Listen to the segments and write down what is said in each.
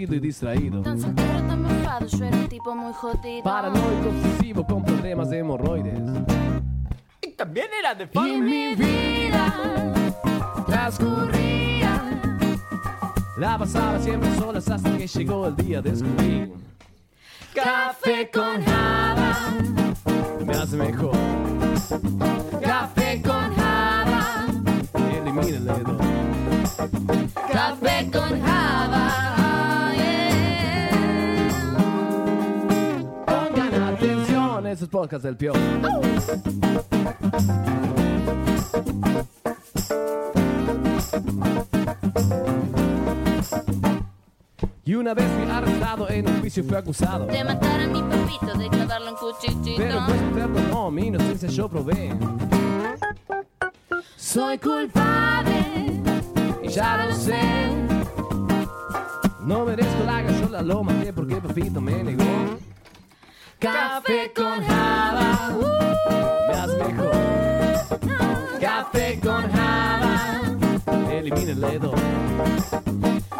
aburrido y distraído. Tan soltero, tan malvado, yo era un tipo muy jodido. Paranoico obsesivo con problemas de hemorroides. Y también era de Y mi vida transcurría. La pasaba siempre solas hasta que llegó el día de descubrir. Café con java, Me hace mejor. café con java, Elimina el dedo. café con java. Podcasts del. Y una vez fui arrestado en un juicio fui acusado. De matar a mi papito, de clavarlo en cuchillito. Pero pues perdonó, mi inocencia yo probé. Soy culpable, Y ya lo sé. No merezco la gallola, lo maté porque Pepito me negó. Café con java. Hace mejor. Café con java. Elimina el dedo.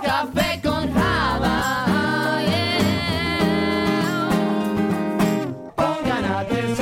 Café con java. yeah. Pongan atención.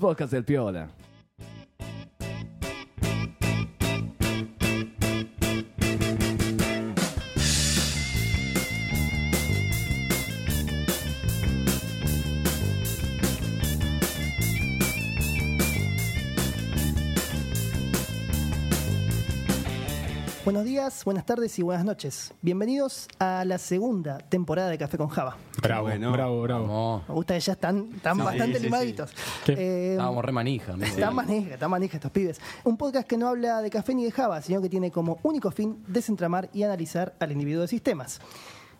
Atención. Estos podcasts del piola. Buenos días, buenas tardes y buenas noches. Bienvenidos a la segunda temporada de Café con Java. Bravo, Bueno. bravo, bravo. No, Me gusta que ya están, están Sí, bastante sí, sí. limaditos. ¿Qué? Eh, estábamos re manija. Están manija, están manija estos pibes. Un podcast que no habla de café ni de Java, sino que tiene como único fin desentramar y analizar al individuo de sistemas.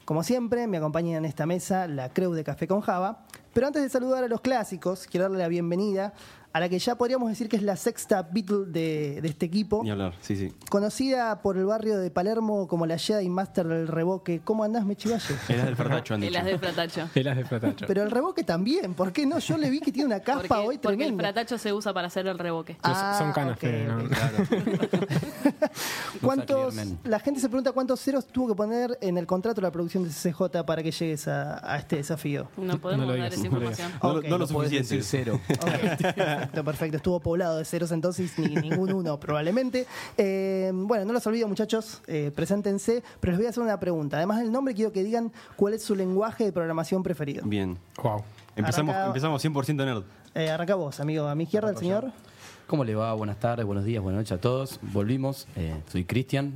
Como siempre, me acompaña en esta mesa la Creu de Café con Java. Pero antes de saludar a los clásicos, quiero darle la bienvenida a la que ya podríamos decir que es la sexta Beatle de, de este equipo. Ni hablar, sí, sí. Conocida por el barrio de Palermo como la Jedi Master del Reboque. ¿Cómo andás, Mechivalle? Era del Fertacho, han Y dicho. las del fratacho. Telas de platacho. Pero el reboque también, ¿por qué no? Yo le vi que tiene una Porque, caspa hoy porque el tremenda. fratacho se usa para hacer el reboque. Ah, son canas, ok, Fede, ¿no? Claro. ¿Cuántos, la gente se pregunta cuántos ceros tuvo que poner en el contrato de la producción de CCJ para que llegues a, a este desafío. No podemos no lo dar esa lo información. No, lo- Ok, no lo No puedes suficiente. decir cero. perfecto, perfecto. Estuvo poblado de ceros entonces, ni ningún uno probablemente. Eh, bueno, no los olvido muchachos, eh, preséntense, pero les voy a hacer una pregunta. Además del nombre, quiero que digan cuál es su lenguaje de programación preferido. Bien. Wow. Empezamos, Arranca- empezamos 100% nerd. Eh, arranca vos, amigo. A mi izquierda, el señor. ¿Cómo le va? Buenas tardes, buenos días, buenas noches a todos. Volvimos. eh, soy Cristian.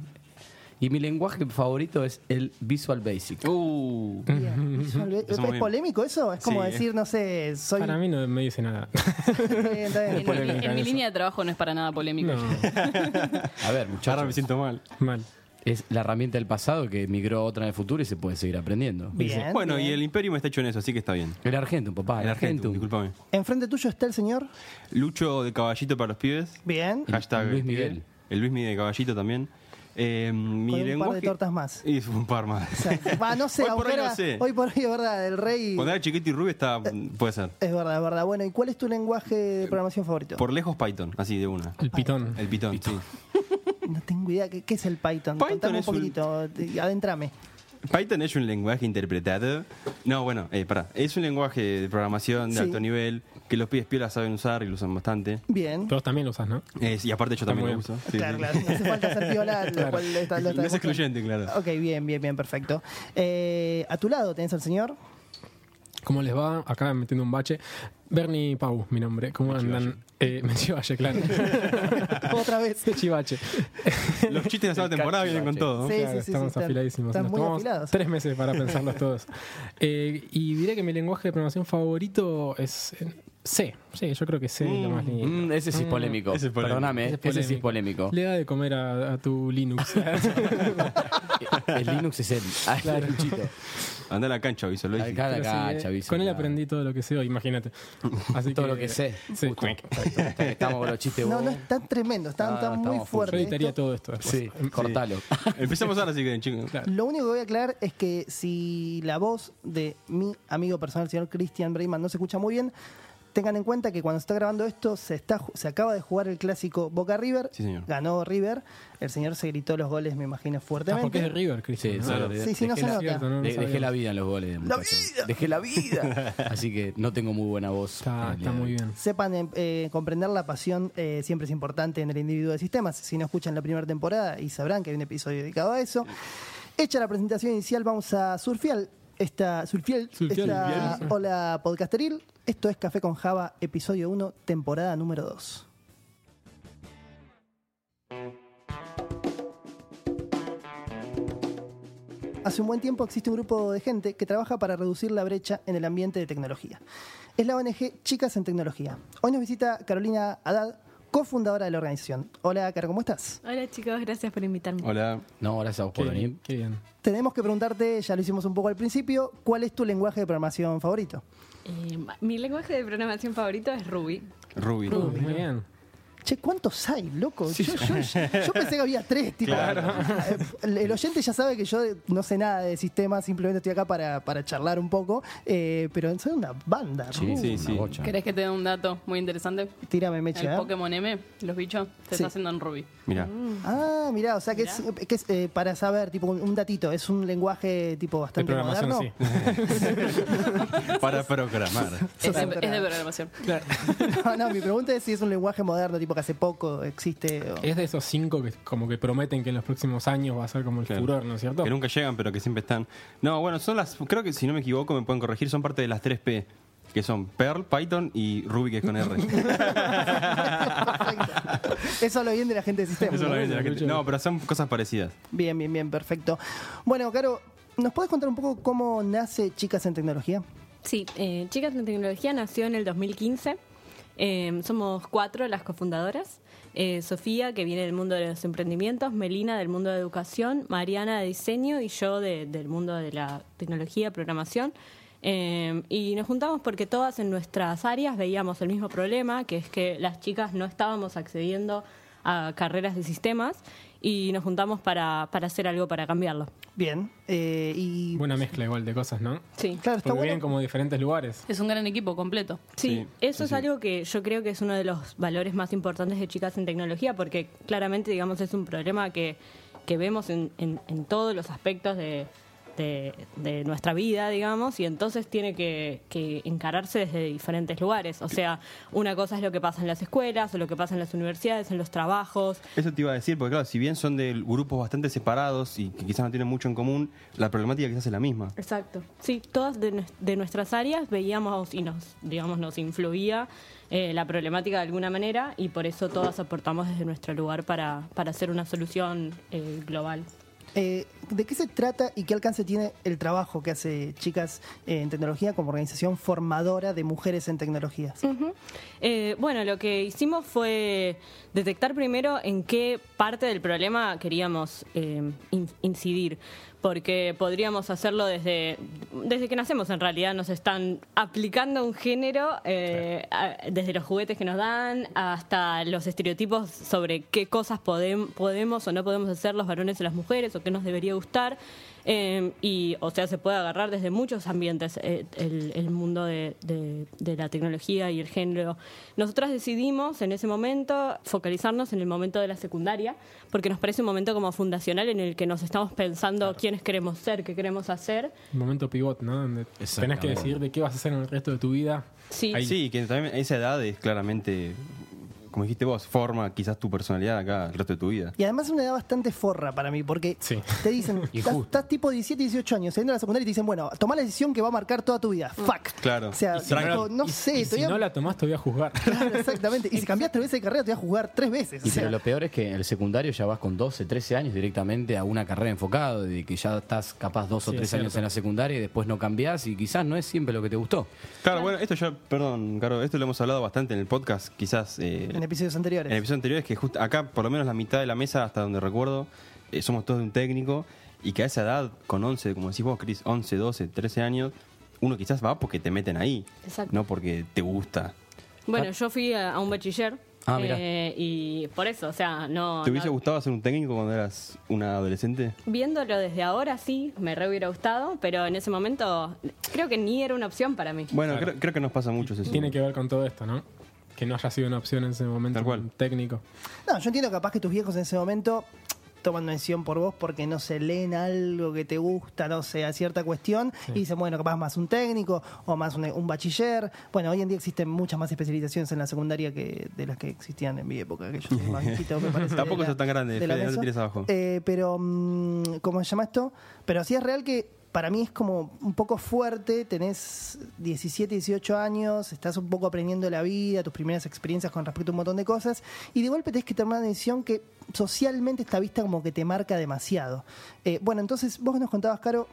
Y mi lenguaje favorito es el Visual Basic. Uh. Visual Ba- ¿Es bien. polémico eso? Es como Sí. decir, no sé, soy... Para mí no me dice nada. En, mi- polémica en mi eso. línea de trabajo no es para nada polémico. No, A ver, Ahora me muchachos. siento mal. mal. Es la herramienta del pasado que migró a otra en el futuro y se puede seguir aprendiendo. Bien, Bueno, bien. y el Imperium está hecho en eso, así que está bien. El Argentum, papá. El, El Argentum, Argentum. discúlpame. Enfrente tuyo está el señor. Lucho de caballito para los pibes. Bien. Hashtag Luis Miguel. El Luis Miguel de caballito también. Eh, mi Con un lenguaje... par de tortas más. Y un par más. O sea, va, no sé, Hoy por hoy no era- sé. hoy por hoy es verdad, el rey. Cuando era chiquito y rubio está, puede ser. Es verdad, es verdad. Bueno, ¿y cuál es tu lenguaje de programación favorito? Por lejos Python, así de una. El pitón. El Python, sí. No tengo idea. ¿Qué, qué es el Python? Python Contame un es un- poquitito, de- adentrame. Python es un lenguaje interpretado. No, bueno, eh, pará. Es un lenguaje de programación de Sí. alto nivel que los pibes piolas saben usar y lo usan bastante. Bien. Todos también lo usas, ¿no? Y aparte yo Está también lo uso. Sí, claro, sí. claro. No hace falta ser piola, lo Claro. cual está, lo está No es excluyente, claro. Ok, bien, bien, bien, perfecto. Eh, a tu lado tenés al señor. ¿Cómo les va? Acá metiendo un bache. Bernie Pau, mi nombre. ¿Cómo andan? Eh, me chivache, claro. Otra vez. Chivache. Los chistes de la segunda temporada vienen con todo. ¿no? Sí, Claro, sí, sí, estamos sí, afiladísimos. están Nos muy tomamos afilados. tres meses para pensarlos todos. Eh, y diré que mi lenguaje de programación favorito es. C, sí, yo creo que C es lo más lindo. Mm, ese sí es polémico. ese es polémico. Perdóname, Ese es ese sí es polémico. Le da de comer a, a tu Linux. El Linux es el, ah, luchito. Anda a la cancha, aviso, lo dije. La sí, cancha, aviso, Con él claro. aprendí todo lo que sé hoy, imagínate. Así Todo lo que sé. Sí. Justo. Estamos con los chistes No, no, está tremendo, está, No, está no, muy estamos full. Yo fuerte. editaría esto. todo esto después. Sí, cortalo. Empecemos ahora, así que, chicos. Lo único que voy a aclarar es que si la voz de mi amigo personal, el señor Christian Breyman, no se escucha muy bien, tengan en cuenta que cuando se está grabando esto se, está, se acaba de jugar el clásico Boca River. Sí, señor. Ganó River. El señor se gritó los goles, me imagino, Ah, fuertemente. porque es de River, Cristian. Sí, ¿no? claro. Sí, sí, no Dejé se la- nota. No De- dejé la vida en los goles. muchachos. Dejé la vida. Así que no tengo muy buena voz. Está, de muy bien. Sepan eh, eh, comprender la pasión eh, siempre es importante en el individuo de sistemas. Si no escuchan la primera temporada y sabrán que hay un episodio dedicado a eso. Hecha la presentación inicial, vamos a surfial esta surfiel, Surfial, esta bien. podcasteril. Esto es Café con Java, episodio 1, temporada número 2. Hace un buen tiempo existe un grupo de gente que trabaja para reducir la brecha en el ambiente de tecnología. Es la ONG Chicas en Tecnología. Hoy nos visita Carolina Haddad, cofundadora de la organización. Hola, Caro, ¿cómo estás? Hola chicos, gracias por invitarme. Hola. No, gracias a vos por venir. qué bien. Tenemos que preguntarte, ya lo hicimos un poco al principio, ¿cuál es tu lenguaje de programación favorito? Eh, mi lenguaje de programación favorito es Ruby. Ruby. Uy, muy bien. Che, ¿cuántos hay, loco? Yo, yo- yo pensé que había tres, tipo. Eh, El, el oyente ya sabe que yo no sé nada de sistemas, simplemente estoy acá para, para charlar un poco, eh, pero soy una banda. Sí, sí, una sí. bocha. ¿Querés que te dé un dato muy interesante? Tírame mecha. El ¿eh? Pokémon M, los bichos, se Sí. está haciendo en Ruby. Mira. Ah, mirá, o sea que es, que es, eh, para saber, tipo un, datito, es un lenguaje tipo De bastante programación, moderno. sí. Para programar. De, es de programación. No, no, mi pregunta es si es un lenguaje moderno, tipo que hace poco existe. o- Es de esos cinco que como que prometen que en los próximos años va a ser como el Claro. furor, ¿no es cierto? Que nunca llegan, pero que siempre están. No, bueno, son las. Creo que si no me equivoco, me pueden corregir, son parte de las 3P. Que son Perl, Python y Ruby, que es con R. Eso lo bien de la gente de sistemas. Eso ¿no? lo dice la gente. No, pero son cosas parecidas. Bien, bien, bien, perfecto. Bueno, Caro, ¿nos puedes contar un poco cómo nace Chicas en Tecnología? Sí, eh, Chicas en Tecnología nació en el 2015. Eh, somos cuatro las cofundadoras. Eh, Sofía, que viene del mundo de los emprendimientos, Melina del mundo de educación, Mariana de diseño y yo de- del mundo de la tecnología, programación. Eh, y nos juntamos porque todas en nuestras áreas veíamos el mismo problema, que es que las chicas no estábamos accediendo a carreras de sistemas y nos juntamos para, para hacer algo para cambiarlo. Bien. eh, y Buena mezcla igual de cosas, ¿no? Sí. claro, está Porque vienen bueno. como de diferentes lugares. Es un gran equipo completo. Sí, Sí, eso sí, es sí. algo que yo creo que es uno de los valores más importantes de Chicas en Tecnología, porque claramente, digamos, es un problema que, que vemos en, en- en todos los aspectos de, de- de nuestra vida, digamos, y entonces tiene que, que encararse desde diferentes lugares. O sea, una cosa es lo que pasa en las escuelas, o lo que pasa en las universidades, en los trabajos. Eso te iba a decir, porque claro, si bien son de grupos bastante separados y que quizás no tienen mucho en común, la problemática quizás es la misma. Exacto. Sí, todas de, nues- de nuestras áreas veíamos y nos, digamos, nos influía eh, la problemática de alguna manera y por eso todas aportamos desde nuestro lugar para, para hacer una solución eh, global. Eh, ¿De qué se trata y qué alcance tiene el trabajo que hace Chicas eh, en Tecnología como organización formadora de mujeres en tecnologías? Eh, bueno, lo que hicimos fue detectar primero en qué parte del problema queríamos in- incidir, porque podríamos hacerlo desde, desde que nacemos en realidad, nos están aplicando un género, eh, desde los juguetes que nos dan hasta los estereotipos sobre qué cosas podem- podemos o no podemos hacer los varones y las mujeres o qué nos debería gustar. Eh, y, o sea, se puede agarrar desde muchos ambientes eh, el, el mundo de, de- de la tecnología y el género. Nosotras decidimos en ese momento focalizarnos en el momento de la secundaria, porque nos parece un momento como fundacional en el que nos estamos pensando quiénes queremos ser, qué queremos hacer. Un momento pivot, ¿no? Donde tenés que decidir de qué vas a hacer en el resto de tu vida. Sí, Ahí. Sí, que también esa edad es claramente como dijiste vos, forma quizás tu personalidad acá el resto de tu vida. Y además es una edad bastante forra para mí, porque Sí. te dicen, estás, estás tipo 17, 18 años, saliendo de la secundaria y te dicen, bueno, toma la decisión que va a marcar toda tu vida. Fuck. Claro. O sea, Y si no tipo, no, Y- sé, y si no la tomás, te voy a juzgar. Claro, exactamente. Y si cambias tres veces de carrera, te voy a jugar tres veces. o Y sea, pero lo peor es que en el secundario ya vas con 12, 13 años directamente a una carrera enfocada, de que ya estás capaz dos o Sí, tres es años en la secundaria y después no cambiás y quizás no es siempre lo que te gustó. Claro, bueno, esto ya, perdón, Caro, esto lo hemos hablado bastante en el podcast, quizás eh, en episodios anteriores. en episodios anteriores, que justo acá, por lo menos la mitad de la mesa, hasta donde recuerdo, eh, somos todos de un técnico y que a esa edad, con 11, como decís vos, Cris, 11, 12, 13 años, uno quizás va porque te meten ahí, Exacto. no porque te gusta. Bueno, yo fui a, a un bachiller. Ah, eh, y por eso, o sea, no. ¿Te hubiese no- gustado ser un técnico cuando eras una adolescente? Viéndolo desde ahora, sí, me re hubiera gustado, pero en ese momento creo que ni era una opción para mí. Bueno, Claro. creo, creo que nos pasa mucho eso. Tiene que ver con todo esto, ¿no? Que no haya sido una opción en ese momento Tal cual. técnico. No, yo entiendo capaz que tus viejos en ese momento toman una decisión por vos porque no se leen algo que te gusta, no sé, a cierta cuestión, y dicen, bueno, capaz más un técnico o más un, un bachiller. Bueno, hoy en día existen muchas más especializaciones en la secundaria que de las que existían en mi época, que yo soy más me parece. Tampoco sos tan grande, Fede, no te tires abajo. Eh, pero, mm, ¿cómo se llama esto? Pero sí es real que para mí es como un poco fuerte, tenés 17, 18 años, estás un poco aprendiendo la vida, tus primeras experiencias con respecto a un montón de cosas, y de golpe tenés que tomar una decisión que socialmente está vista como que te marca demasiado. Eh, bueno, entonces vos nos contabas, Caro,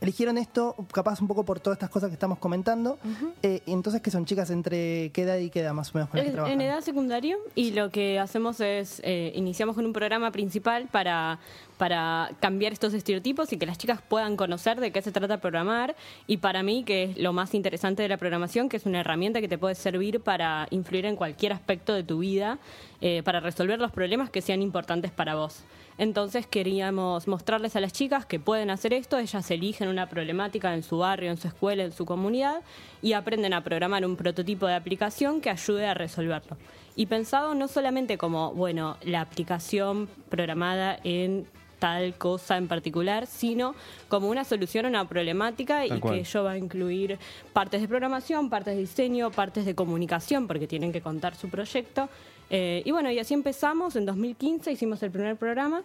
eligieron esto capaz un poco por todas estas cosas que estamos comentando, eh, y entonces que son chicas entre qué edad y qué edad más o menos con las que en edad secundaria y lo que hacemos es, eh, iniciamos con un programa principal para, para cambiar estos estereotipos y que las chicas puedan conocer de qué se trata programar y para mí que es lo más interesante de la programación, que es una herramienta que te puede servir para influir en cualquier aspecto de tu vida, eh, para resolver los problemas que sean importantes para vos. Entonces queríamos mostrarles a las chicas que pueden hacer esto, ellas eligen una problemática en su barrio, en su escuela, en su comunidad y aprenden a programar un prototipo de aplicación que ayude a resolverlo. Y pensado no solamente como, bueno, la aplicación programada en tal cosa en particular, sino como una solución a una problemática Tal y cual. que ello va a incluir partes de programación, partes de diseño, partes de comunicación, porque tienen que contar su proyecto. Eh, y bueno, y así empezamos, en 2015 hicimos el primer programa,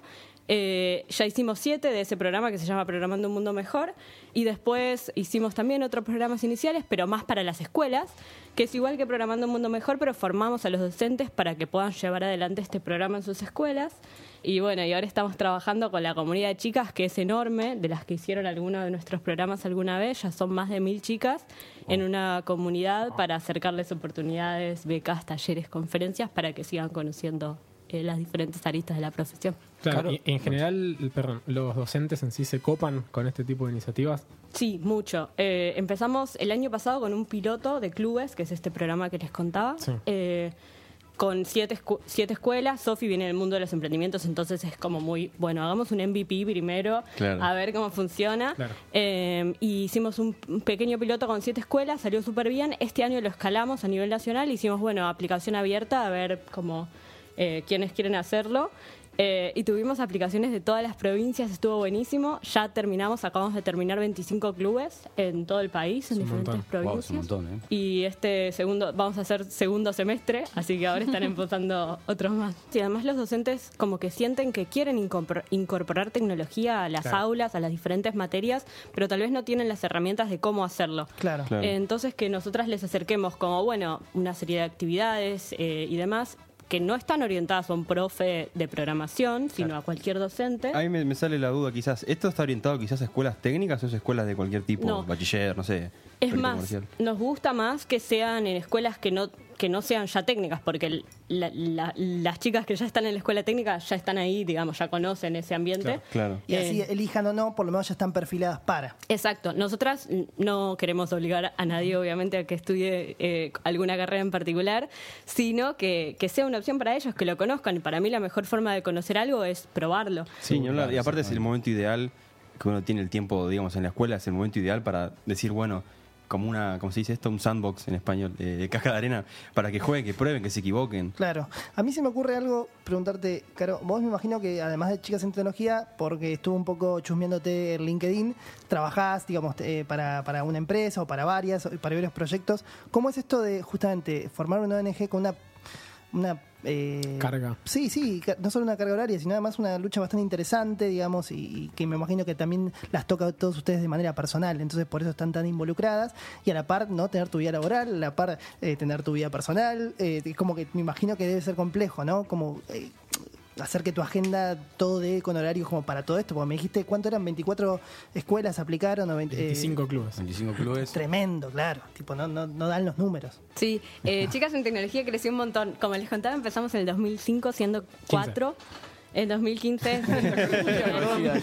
Eh, ya hicimos siete de ese programa que se llama Programando un Mundo Mejor, y después hicimos también otros programas iniciales, pero más para las escuelas, que es igual que Programando un Mundo Mejor, pero formamos a los docentes para que puedan llevar adelante este programa en sus escuelas. Y bueno, y ahora estamos trabajando con la comunidad de chicas, que es enorme, de las que hicieron alguno de nuestros programas alguna vez, ya son más de mil chicas, en una comunidad para acercarles oportunidades, becas, talleres, conferencias, para que sigan conociendo eh, las diferentes aristas de la profesión. Claro, Claro. y en general, perdón, los docentes en sí se copan con este tipo de iniciativas. Sí, mucho. Eh, empezamos el año pasado con un piloto de clubes, que es este programa que les contaba. Sí. Eh, con siete, escu- siete escuelas, Sofi viene del mundo de los emprendimientos, entonces es como muy, bueno, hagamos un MVP primero, Claro. a ver cómo funciona. Claro. Eh, y hicimos un, un pequeño piloto con siete escuelas, salió súper bien. Este año lo escalamos a nivel nacional, hicimos, bueno, aplicación abierta, a ver cómo, eh, quiénes quieren hacerlo. Eh, y tuvimos aplicaciones de todas las provincias, estuvo buenísimo. Ya terminamos, acabamos de terminar 25 clubes en todo el país, en diferentes montón. Wow, provincias. es un montón, ¿eh? Y este segundo, vamos a hacer segundo semestre, así que ahora están empezando otros más. Y además los docentes como que sienten que quieren incorpor- incorporar tecnología a las Claro. aulas, a las diferentes materias, pero tal vez no tienen las herramientas de cómo hacerlo. Claro. Claro. Eh, Entonces que nosotras les acerquemos como, bueno, una serie de actividades eh, y demás que no están orientadas a un profe de programación, sino a cualquier docente. A mí me, me sale la duda, quizás. ¿Esto está orientado quizás a escuelas técnicas o es escuelas de cualquier tipo? No. Bachiller, no sé. Es más, comercial? nos gusta más que sean en escuelas que no que no sean ya técnicas, porque la- la- las chicas que ya están en la escuela técnica ya están ahí, digamos, ya conocen ese ambiente. Claro. Y así Eh, elijan o no, por lo menos ya están perfiladas para. Exacto. Nosotras no queremos obligar a nadie, obviamente, a que estudie eh, alguna carrera en particular, sino que, que sea una opción para ellos, que lo conozcan. Y para mí la mejor forma de conocer algo es probarlo. Sí, hablar. claro, y aparte es el momento ideal que uno tiene el tiempo, digamos, en la escuela, es el momento ideal para decir, bueno, como una, ¿cómo se dice esto? Un sandbox en español, eh, caja de arena, para que jueguen, que prueben, que se equivoquen. Claro. A mí se me ocurre algo, preguntarte, Caro, vos me imagino que además de chicas en tecnología, porque estuve un poco chusmeándote en LinkedIn, trabajás, digamos, eh, para, para una empresa o para varias, para varios proyectos. ¿Cómo es esto de justamente formar una ONG con una una eh, Carga. Sí, sí, no solo una carga horaria, sino además una lucha bastante interesante, digamos, y, y que me imagino que también las toca a todos ustedes de manera personal, entonces por eso están tan involucradas y a la par no tener tu vida laboral, a la par eh, tener tu vida personal, eh, es como que me imagino que debe ser complejo, ¿no? Como eh, hacer que tu agenda todo dé con horarios como para todo esto, porque me dijiste cuánto eran 24 escuelas aplicaron o 20, eh, 25 clubes. 25 clubes. tremendo, claro, tipo no, no, no dan los números. Sí, eh, Chicas en Tecnología creció un montón. Como les contaba, empezamos en el 2005 siendo cuatro. En 2015.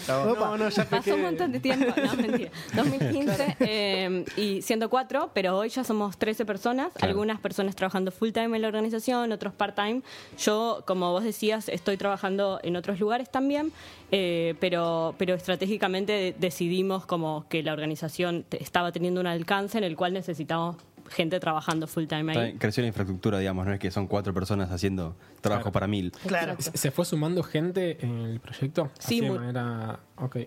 No, no, ya Pasó un montón de tiempo. No, mentira. 2015 eh, y siendo cuatro, pero hoy ya somos 13 personas. Claro. Algunas personas trabajando full time en la organización, otros part time. Yo, como vos decías, estoy trabajando en otros lugares también, eh, pero, pero estratégicamente de- decidimos como que la organización te- estaba teniendo un alcance en el cual necesitábamos gente trabajando full time ahí. Creció la infraestructura, digamos, no es que son cuatro personas haciendo trabajo Claro. para mil. Claro. ¿Se se fue sumando gente en el proyecto? Sí, de manera...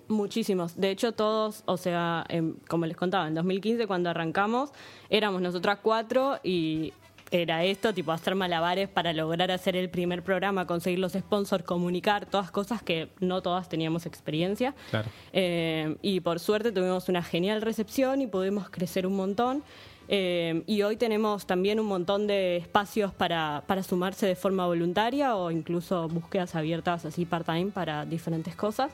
Muchísimos. De hecho, todos, o sea, em, como les contaba, en 2015 cuando arrancamos, éramos nosotras cuatro y era esto, tipo hacer malabares para lograr hacer el primer programa, conseguir los sponsors, comunicar, todas cosas que no todas teníamos experiencia. Claro. Eh, y por suerte tuvimos una genial recepción y pudimos crecer un montón. Eh, y hoy tenemos también un montón de espacios para, para sumarse de forma voluntaria o incluso búsquedas abiertas así part-time para diferentes cosas.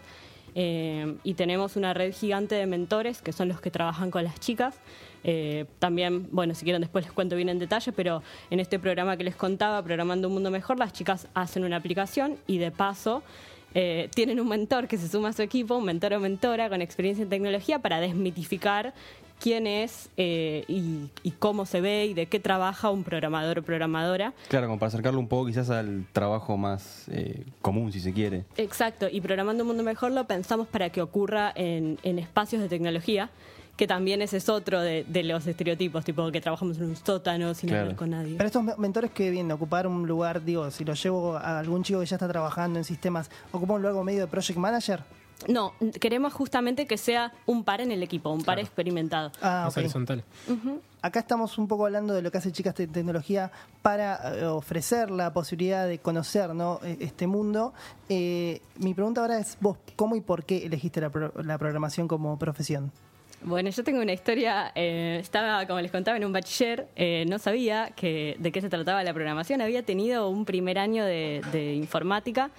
Eh, y tenemos una red gigante de mentores que son los que trabajan con las chicas. Eh, también, bueno, si quieren después les cuento bien en detalle, pero en este programa que les contaba, Programando un Mundo Mejor, las chicas hacen una aplicación y de paso tienen un mentor que se suma a su equipo, un mentor o mentora con experiencia en tecnología para desmitificar quién es eh, y, y cómo se ve y de qué trabaja un programador o programadora. Claro, como para acercarlo un poco quizás al trabajo más eh, común, si se quiere. Exacto, y Programando un Mundo Mejor lo pensamos para que ocurra en, en espacios de tecnología, que también ese es otro de, de los estereotipos, tipo que trabajamos en un sótano sin Claro. hablar con nadie. Pero estos me- mentores que vienen a ocupar un lugar, digo, si lo llevo a algún chico que ya está trabajando en sistemas, ¿ocupa un lugar medio de project manager? No, queremos justamente que sea un par en el equipo, un par Claro. experimentado. Ah, Es ok. horizontal. Acá estamos un poco hablando de lo que hace Chicas de Tecnología para eh, ofrecer la posibilidad de conocer ¿no? E- este mundo. Eh, mi pregunta ahora es, vos, ¿cómo y por qué elegiste la, pro- la programación como profesión? Bueno, yo tengo una historia, eh, estaba, como les contaba, en un bachiller, eh, no sabía que, de qué se trataba la programación, había tenido un primer año de, de informática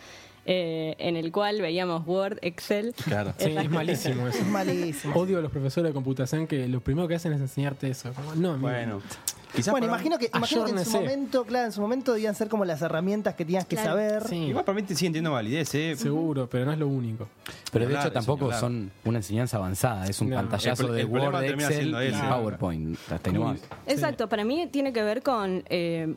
eh, en el cual veíamos Word, Excel. Claro. Sí, es malísimo eso. Es malísimo. Odio a los profesores de computación que lo primero que hacen es enseñarte eso. Como, no. Bueno, quizás Bueno, imagino que, imagino que en su momento, claro, en su momento debían ser como las herramientas que tenías que Claro. saber. Sí, Igual para mí te siguen teniendo validez, ¿eh? seguro, pero no es lo único. Pero de Hablar, hecho tampoco hablar. son una enseñanza avanzada, es un No. pantallazo El de Word, Excel y ese. PowerPoint. Exacto, para mí tiene que ver con... eh,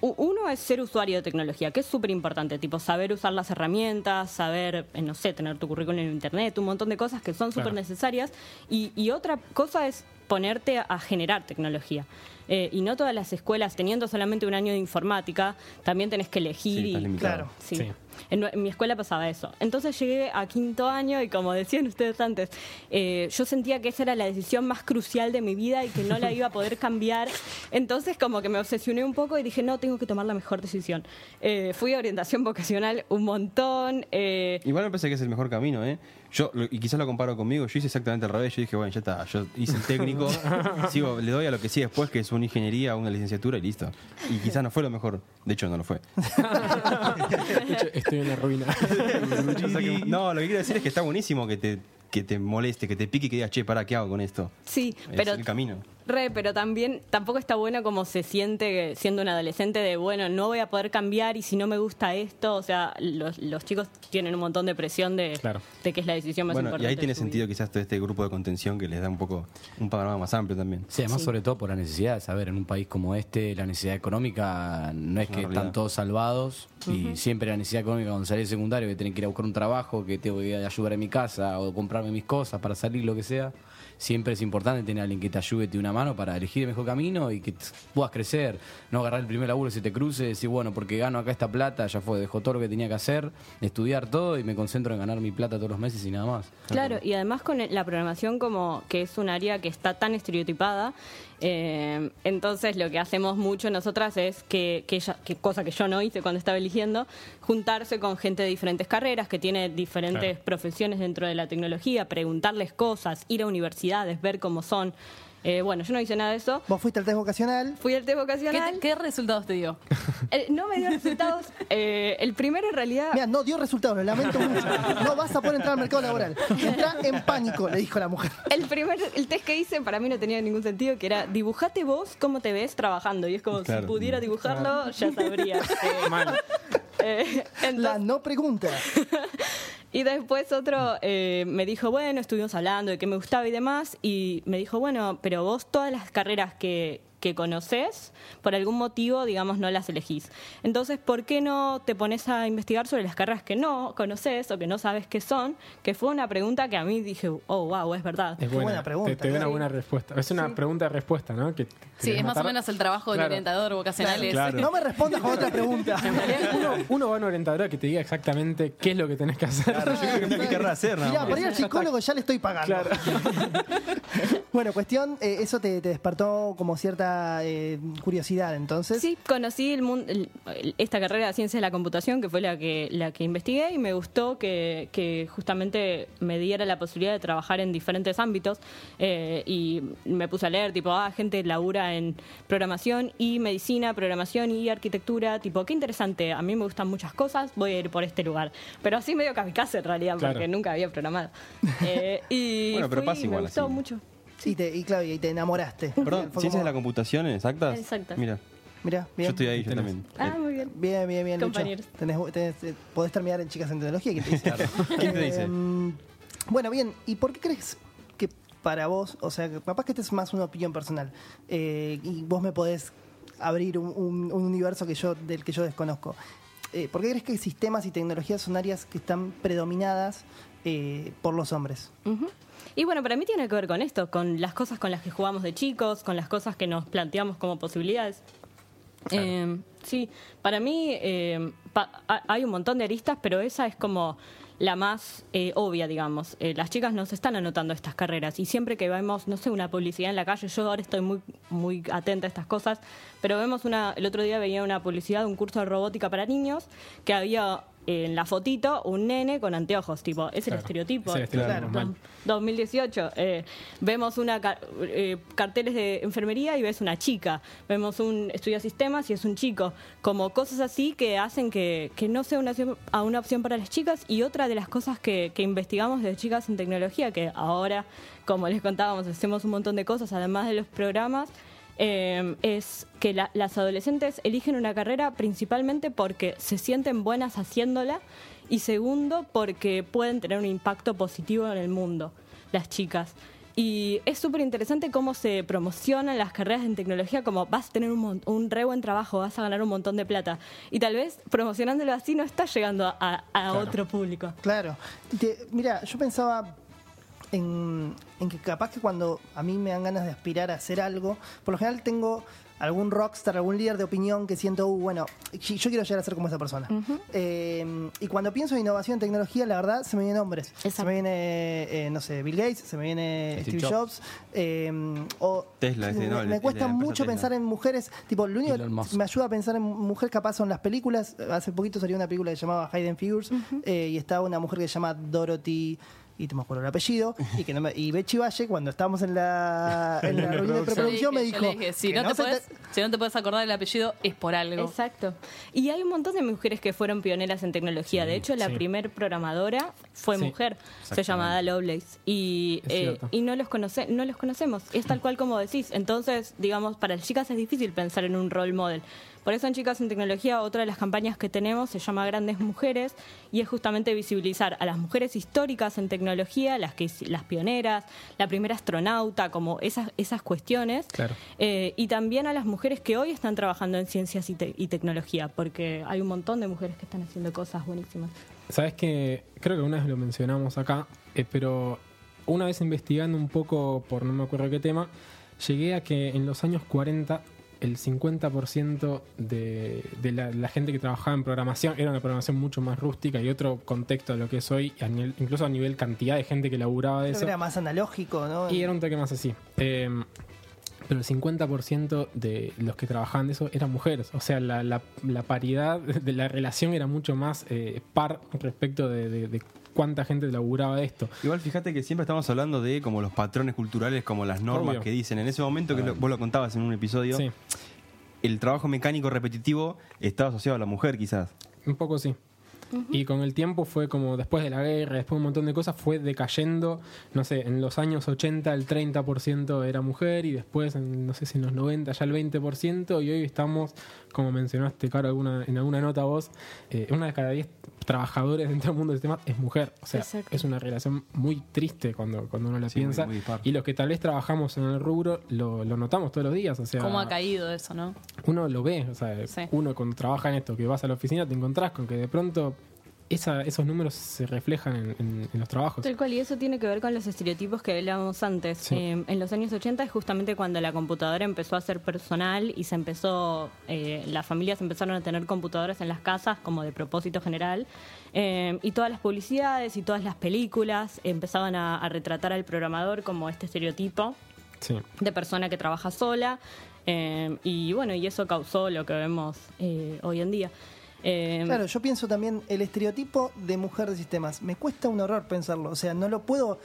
uno es ser usuario de tecnología, que es súper importante, tipo saber usar las herramientas, saber, eh, no sé, tener tu currículum en internet, un montón de cosas que son súper Claro. necesarias. Y, y otra cosa es ponerte a generar tecnología. Eh, y no todas las escuelas, teniendo solamente un año de informática, también tenés que elegir Sí, y. Claro. Sí. Sí. En, mi escuela pasaba eso. Entonces llegué a quinto año y como decían ustedes antes, eh, yo sentía que esa era la decisión más crucial de mi vida y que no la iba a poder cambiar. Entonces como que me obsesioné un poco y dije, no, tengo que tomar la mejor decisión. Eh, fui a orientación vocacional un montón. eh, Igual me parece que es el mejor camino, ¿eh? Yo, lo- y quizás lo comparo conmigo, yo hice exactamente al revés. Yo dije, bueno, ya está, yo hice el técnico, sigo, le doy a lo que sigue después, que es una ingeniería, una licenciatura y listo. Y quizás no fue lo mejor. De hecho, no lo fue. De hecho, estoy en la ruina. O sea que- no, lo que quiero decir es que está buenísimo que te, que te moleste, que te pique y que digas, che, para, ¿qué hago con esto? sí, Es pero el camino. Re, pero también tampoco está bueno como se siente siendo un adolescente de, bueno, no voy a poder cambiar y si no me gusta esto, o sea, los, los chicos tienen un montón de presión de, Claro. de que es la decisión más Bueno, importante. y ahí tiene sentido quizás todo este grupo de contención que les da un poco un panorama más amplio también. Sí, además Sí. sobre todo por la necesidad de saber, en un país como este, la necesidad económica no es que realidad. están todos salvados y siempre la necesidad económica cuando salís de secundario, que tenés que ir a buscar un trabajo, que tengo que ir a ayudar en mi casa o comprarme mis cosas para salir, lo que sea, siempre es importante tener a alguien que te ayude, te una mano para elegir el mejor camino y que puedas crecer, no agarrar el primer laburo y se te cruce, decir, bueno, porque gano acá esta plata, ya fue, dejo todo lo que tenía que hacer, estudiar todo y me concentro en ganar mi plata todos los meses y nada más. Claro, y además con la programación como que es un área que está tan estereotipada, eh, entonces lo que hacemos mucho nosotras es que, que, ella- que cosa que yo no hice cuando estaba eligiendo, juntarse con gente de diferentes carreras que tiene diferentes Claro. profesiones dentro de la tecnología, preguntarles cosas, ir a universidades, ver cómo son. Eh, bueno, yo no hice nada de eso. Vos fuiste al test vocacional. Fui al test ¿Qué, vocacional. te- qué resultados te dio? Eh, no me dio resultados. Eh, el primero en realidad... Mira, no dio resultados, lo lamento mucho. No vas a poder entrar al mercado laboral. Entra en pánico, le dijo la mujer. El primer el test que hice para mí no tenía ningún sentido, que era dibujate vos cómo te ves trabajando. Y es como Claro. si pudiera dibujarlo, ya sabría. Eh, eh, entonces- La no pregunta. y después otro eh, me dijo, bueno, estuvimos hablando de qué me gustaba y demás, y me dijo, bueno, pero vos todas las carreras que, que conoces, por algún motivo, digamos, no las elegís. Entonces, ¿por qué no te pones a investigar sobre las carreras que no conoces o que no sabes qué son? Que fue una pregunta que a mí dije, oh, wow, es verdad. Es Qué buena, buena pregunta, Te, te da una buena respuesta. Es una pregunta de respuesta, ¿no? Que Sí, es más o menos el trabajo del Claro. orientador vocacional. Claro. No me respondas con otra pregunta. En realidad, uno, uno va a una orientadora que te diga exactamente qué es lo que tenés que hacer. Claro, yo creo que no querrá hacer más. para ir al psicólogo ya le estoy pagando. Claro. Bueno, cuestión, eh, eso te, te despertó como cierta eh, curiosidad, entonces. Sí, conocí el mundo, el- esta carrera de ciencia de la computación, que fue la que, la que investigué, y me gustó que, que justamente me diera la posibilidad de trabajar en diferentes ámbitos. eh, y me puse a leer, tipo, ah, gente labura en programación y medicina, programación y arquitectura. Tipo, qué interesante, a mí me gustan muchas cosas, voy a ir por este lugar. Pero así medio kamikaze en realidad, Claro. porque nunca había programado. Eh, y Bueno, pero fui, pasa me igual gustó así. mucho. Y, te, y claro, y te enamoraste. Perdón, Fue ¿ciencias de la computación exactas? Exactas. Mira, Mirá, bien. yo estoy ahí, yo Tenés. también. Ah, muy bien. Bien, bien, bien, Lucho. Compañeros. Tenés, tenés- eh, podés terminar en Chicas en Tecnología. ¿Quién te dice? ¿Quién te dice? Eh, bueno, bien. ¿Y por qué crees que para vos, o sea, que capaz que esta es más una opinión personal, eh, y vos me podés abrir un, un- un universo que yo del que yo desconozco? Eh, ¿Por qué crees que sistemas y tecnologías son áreas que están predominadas eh, por los hombres? Ujú. Y bueno, para mí tiene que ver con esto, con las cosas con las que jugamos de chicos, con las cosas que nos planteamos como posibilidades. Eh, sí, para mí eh, pa- ha- hay un montón de aristas, pero esa es como la más eh, obvia, digamos. Eh, las chicas nos están anotando estas carreras y siempre que vemos, no sé, una publicidad en la calle, yo ahora estoy muy, muy atenta a estas cosas, pero vemos una, el otro día veía una publicidad de un curso de robótica para niños que había en la fotito un nene con anteojos, tipo, es el Claro, estereotipo. es el estereotipo, Dos- mal. 2018. eh, vemos una ca- eh, carteles de enfermería y ves una chica. Vemos un estudio de sistemas y es un chico. Como cosas así que hacen que, que no sea una opción, a una opción para las chicas. Y otra de las cosas que, que investigamos de chicas en tecnología, que ahora, como les contábamos, hacemos un montón de cosas, además de los programas. Eh, es que la- las adolescentes eligen una carrera principalmente porque se sienten buenas haciéndola y segundo porque pueden tener un impacto positivo en el mundo, las chicas. Y es súper interesante cómo se promocionan las carreras en tecnología, como vas a tener un, un re buen trabajo, vas a ganar un montón de plata. Y tal vez promocionándolo así no estás llegando a, a otro público. Claro. Mira, yo pensaba en, en que capaz que cuando a mí me dan ganas de aspirar a hacer algo, por lo general tengo algún rockstar, algún líder de opinión que siento, uh, bueno, yo yo quiero llegar a ser como esa persona. Eh, y cuando pienso en innovación en tecnología, la verdad, se me vienen hombres. Se Exacto. me viene, eh, no sé, Bill Gates, se me viene Steve Steve, Jobs. eh, o Tesla, ese, me, no, el- me el de cuesta mucho Tesla. pensar en mujeres. Tipo, lo único que me ayuda a pensar en mujeres capaz son las películas. Hace poquito salió una película que se llamaba Hidden Figures eh, y estaba una mujer que se llama Dorothy. Y te me acuerdo el apellido. Y, que no me- y Bechi Valle, cuando estábamos en la, en la reunión de preproducción, me dijo. dije, si, que no te puedes, si no te puedes acordar del apellido, es por algo. Exacto. Y hay un montón de mujeres que fueron pioneras en tecnología. de hecho, la sí. primer programadora fue Sí, mujer. Se llama Ada Lovelace. Y, eh, y no los conoce, no los conocemos. Es tal cual como decís. Entonces, digamos, para las chicas es difícil pensar en un role model. Por eso en Chicas en Tecnología, otra de las campañas que tenemos se llama Grandes Mujeres y es justamente visibilizar a las mujeres históricas en tecnología, las que las pioneras, la primera astronauta, como esas, esas cuestiones. Claro. Eh, y también a las mujeres que hoy están trabajando en ciencias y, te- y tecnología, porque hay un montón de mujeres que están haciendo cosas buenísimas. Sabes que creo que una vez lo mencionamos acá, eh, pero una vez investigando un poco por no me acuerdo qué tema, llegué a que en los años 40 el 50% de, de la, la gente que trabajaba en programación era una programación mucho más rústica y otro contexto de lo que es hoy, a nivel- incluso a nivel cantidad de gente que laburaba de Creo eso. era más analógico, ¿no? Y era un toque más así. Eh, pero el 50% de los que trabajaban de eso eran mujeres. O sea, la, la- la paridad de la relación era mucho más eh, par respecto de, de- de cuánta gente laburaba de esto. Igual fíjate que siempre estamos hablando de como los patrones culturales, como las normas Obvio. que dicen. En ese momento que lo- vos lo contabas en un episodio, Sí, el trabajo mecánico repetitivo estaba asociado a la mujer quizás. un poco sí. Y con el tiempo fue como después de la guerra, después de un montón de cosas, fue decayendo. No sé, en los años 80 el 30% era mujer y después, en, no sé si en los 90 ya el 20%. Y hoy estamos, como mencionaste, Caro, alguna, en alguna nota vos, eh, una de cada 10 trabajadores dentro del mundo del sistema es mujer. O sea, Exacto. es una relación muy triste cuando, cuando uno la Sí, piensa. muy y los que tal vez trabajamos en el rubro lo, lo notamos todos los días. O sea, ¿Cómo ha caído eso, no? Uno lo ve, o sea, Sí. uno cuando trabaja en esto, que vas a la oficina, te encontrás con que de pronto esa- esos números se reflejan en, en- en los trabajos. Tal cual, y eso tiene que ver con los estereotipos que hablábamos antes. Sí. Eh, en los años 80 es justamente cuando la computadora empezó a ser personal y se empezó, eh, las familias empezaron a tener computadoras en las casas como de propósito general. Eh, y todas las publicidades y todas las películas empezaban a, a retratar al programador como este estereotipo Sí. de persona que trabaja sola. Eh, y bueno, y eso causó lo que vemos eh, hoy en día. Eh, Claro, yo pienso también el estereotipo de mujer de sistemas. Me cuesta un horror pensarlo. O sea, no lo puedo.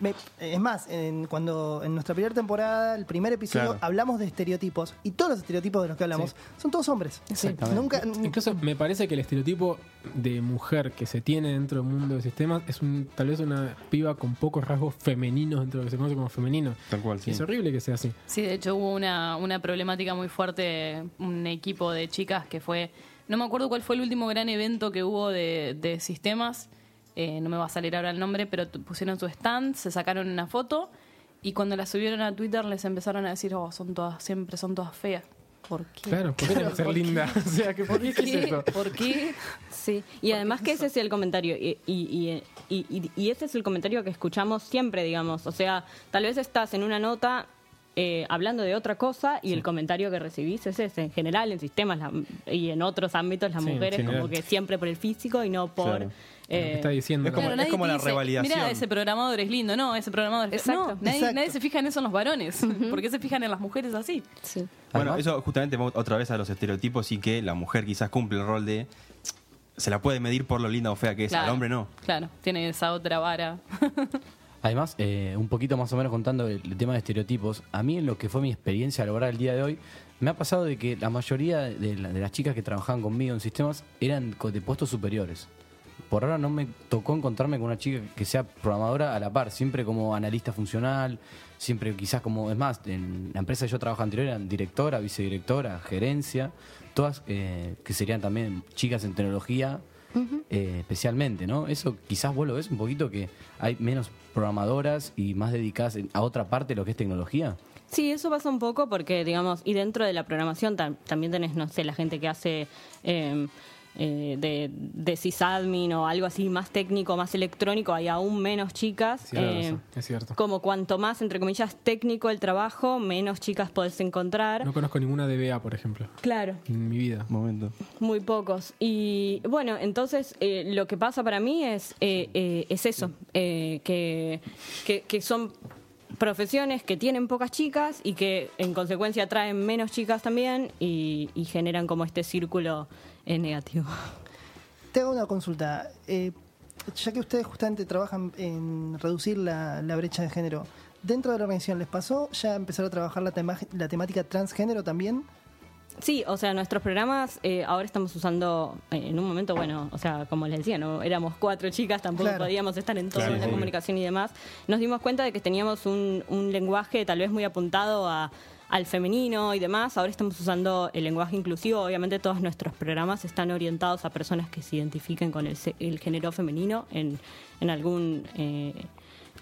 me- es más, en, cuando en nuestra primera temporada, el primer episodio, Claro. hablamos de estereotipos. Y todos los estereotipos de los que hablamos son todos hombres. Exactamente. Nunca. Incluso me parece que el estereotipo de mujer que se tiene dentro del mundo de sistemas es un, tal vez una piba con pocos rasgos femeninos dentro de lo que se conoce como femenino. Tal cual, sí. Es horrible que sea así. Sí, de hecho hubo una, una problemática muy fuerte, un equipo de chicas que fue, no me acuerdo cuál fue el último gran evento que hubo de, de sistemas, eh, no me va a salir ahora el nombre, pero pusieron su stand, se sacaron una foto y cuando la subieron a Twitter les empezaron a decir, oh, son todas, siempre son todas feas. ¿Por qué? Claro, ¿por qué que ser ¿por qué? linda? O sea, ¿qué, ¿por qué, ¿qué es esto? ¿Por qué? Sí, y además que ese es el comentario, y, y, y, y- y ese es el comentario que escuchamos siempre, digamos. O sea, tal vez estás en una nota eh, hablando de otra cosa y el comentario que recibís es ese. En general, en sistemas la- y en otros ámbitos, las Sí, mujeres como que siempre por el físico y no por... Claro. Lo que eh, está diciendo. Es como- la revalidación. Mira, ese programador es lindo. No, ese programador es Exacto. No, nadie, Exacto. nadie se fija en eso en los varones. ¿Por qué se fijan en las mujeres así? sí. Bueno, Además- eso justamente otra vez a los estereotipos y que la mujer quizás cumple el rol de. Se la puede medir por lo linda o fea que es, Claro. al hombre no. Claro, tiene esa otra vara. Además, eh, un poquito más o menos contando el, tema de estereotipos, a mí en lo que fue mi experiencia laboral el día de hoy, me ha pasado de que la mayoría de, de las chicas que trabajaban conmigo en sistemas eran de puestos superiores. Por ahora no me tocó encontrarme con una chica que sea programadora a la par, siempre como analista funcional, siempre quizás como, es más, en la empresa que yo trabajaba anterior eran directora, vicedirectora, gerencia, todas eh, que serían también chicas en tecnología, eh, especialmente, ¿no? Eso quizás vos lo ves un poquito que hay menos programadoras y más dedicadas a otra parte de lo que es tecnología. Sí, eso pasa un poco porque, digamos, y dentro de la programación tam- también tenés, no sé, la gente que hace eh, eh, de, de sysadmin o algo así más técnico, más electrónico, hay aún menos chicas. Sí, eh, es cierto. como cuanto más, entre comillas, técnico el trabajo, menos chicas podés encontrar. No conozco ninguna DBA, por ejemplo, Claro. en mi vida. Momento. Muy pocos. Y bueno, entonces eh, lo que pasa para mí es, eh, eh, es eso, eh, que, que, que son profesiones que tienen pocas chicas y que en consecuencia atraen menos chicas también y, y generan como este círculo eh, negativo. Te hago una consulta. Eh, ya que ustedes justamente trabajan en reducir la, brecha de género, ¿dentro de la organización les pasó ya empezar a trabajar la temática transgénero también? Sí, o sea, nuestros programas eh, ahora estamos usando, eh, en un momento, bueno, o sea, como les decía, no éramos cuatro chicas, tampoco Claro. podíamos estar en todo Claro, en la comunicación y demás. Nos dimos cuenta de que teníamos un, un lenguaje tal vez muy apuntado a- al femenino y demás. Ahora estamos usando el lenguaje inclusivo. Obviamente todos nuestros programas están orientados a personas que se identifiquen con el, se- el género femenino en, en algún... eh,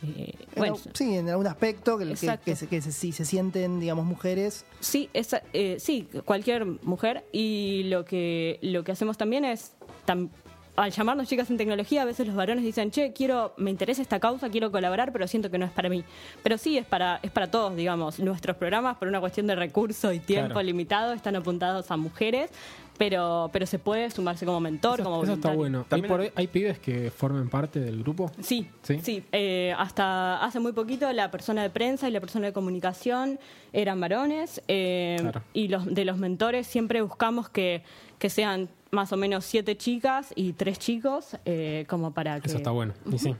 eh, bueno, En- sí, en algún aspecto que, que, se, que se- si se sienten, digamos, mujeres. Sí, esa- eh, sí, cualquier mujer. Y lo que, lo que hacemos también es tam- al llamarnos chicas en tecnología, a veces los varones dicen, che, quiero, me interesa esta causa, quiero colaborar, pero siento que no es para mí. Pero sí, es para, es para todos, digamos. Nuestros programas, por una cuestión de recursos y tiempo Claro. limitado, están apuntados a mujeres, pero, pero se puede sumarse como mentor, como Eso, eso está bueno. ¿Hay, También- por ¿Hay pibes que formen parte del grupo? Sí, ¿Sí? sí. eh, hasta hace muy poquito la persona de prensa y la persona de comunicación eran varones eh, Claro. y los de los mentores siempre buscamos que, que sean más o menos siete chicas y tres chicos eh, como para que Eso está bueno. Y sí.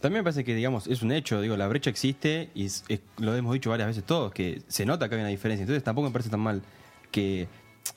También me parece que, digamos, es un hecho, digo, la brecha existe y es- es- lo hemos dicho varias veces todos, que se nota que hay una diferencia. Entonces tampoco me parece tan mal que,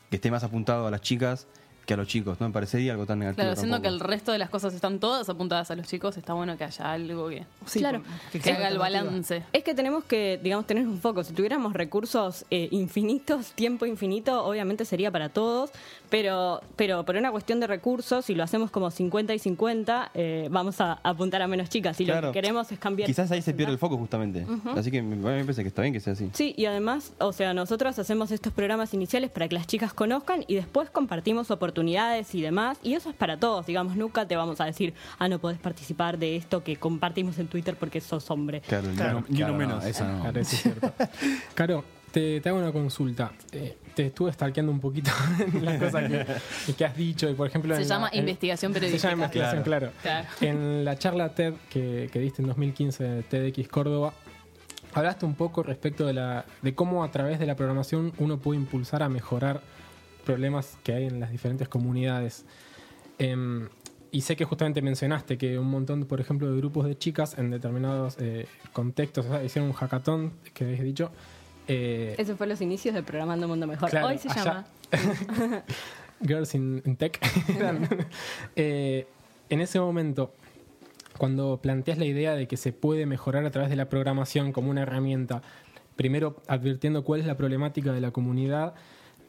que esté más apuntado a las chicas que a los chicos. No me parecería algo tan negativo. Claro, siendo que el resto de las cosas están todas apuntadas a los chicos, está bueno que haya algo que, Sí, Claro. que que haga el balance. Es que tenemos que, digamos, tener un foco. Si tuviéramos recursos eh, infinitos, tiempo infinito, obviamente sería para todos, pero, pero por una cuestión de recursos, si lo hacemos como 50 y 50, eh, vamos a apuntar a menos chicas. Y lo Claro. que queremos es cambiar. Quizás ahí se pierde el foco justamente. Así que me, me parece que está bien que sea así. Sí, y además, o sea, nosotros hacemos estos programas iniciales para que las chicas conozcan y después compartimos oportunidades y demás. Y eso es para todos, digamos, nunca te vamos a decir, ah, no podés participar de esto que compartimos en Twitter porque sos hombre. Claro, ni Claro. uno- ni Claro, no, menos. eso no. Claro, eso es cierto. Caro, te, te hago una consulta. Eh, te estuve stalkeando un poquito en las cosas que, que has dicho. Y por ejemplo, Se la- llama investigación Se periodística. llama investigación, claro. Claro. En la charla TED que, que diste en 2015 de TEDx Córdoba, hablaste un poco respecto de, la, de cómo a través de la programación uno puede impulsar a mejorar problemas que hay en las diferentes comunidades. Em, y sé que justamente mencionaste que un montón, por ejemplo, de grupos de chicas en determinados eh, contextos, hicieron un hackathon, que habéis dicho. eh, Ese fue los inicios de Programando un Mundo Mejor. Claro, Hoy se allá- llama. Girls in, in Tech. Eh, en ese momento, cuando planteas la idea de que se puede mejorar a través de la programación como una herramienta, primero advirtiendo cuál es la problemática de la comunidad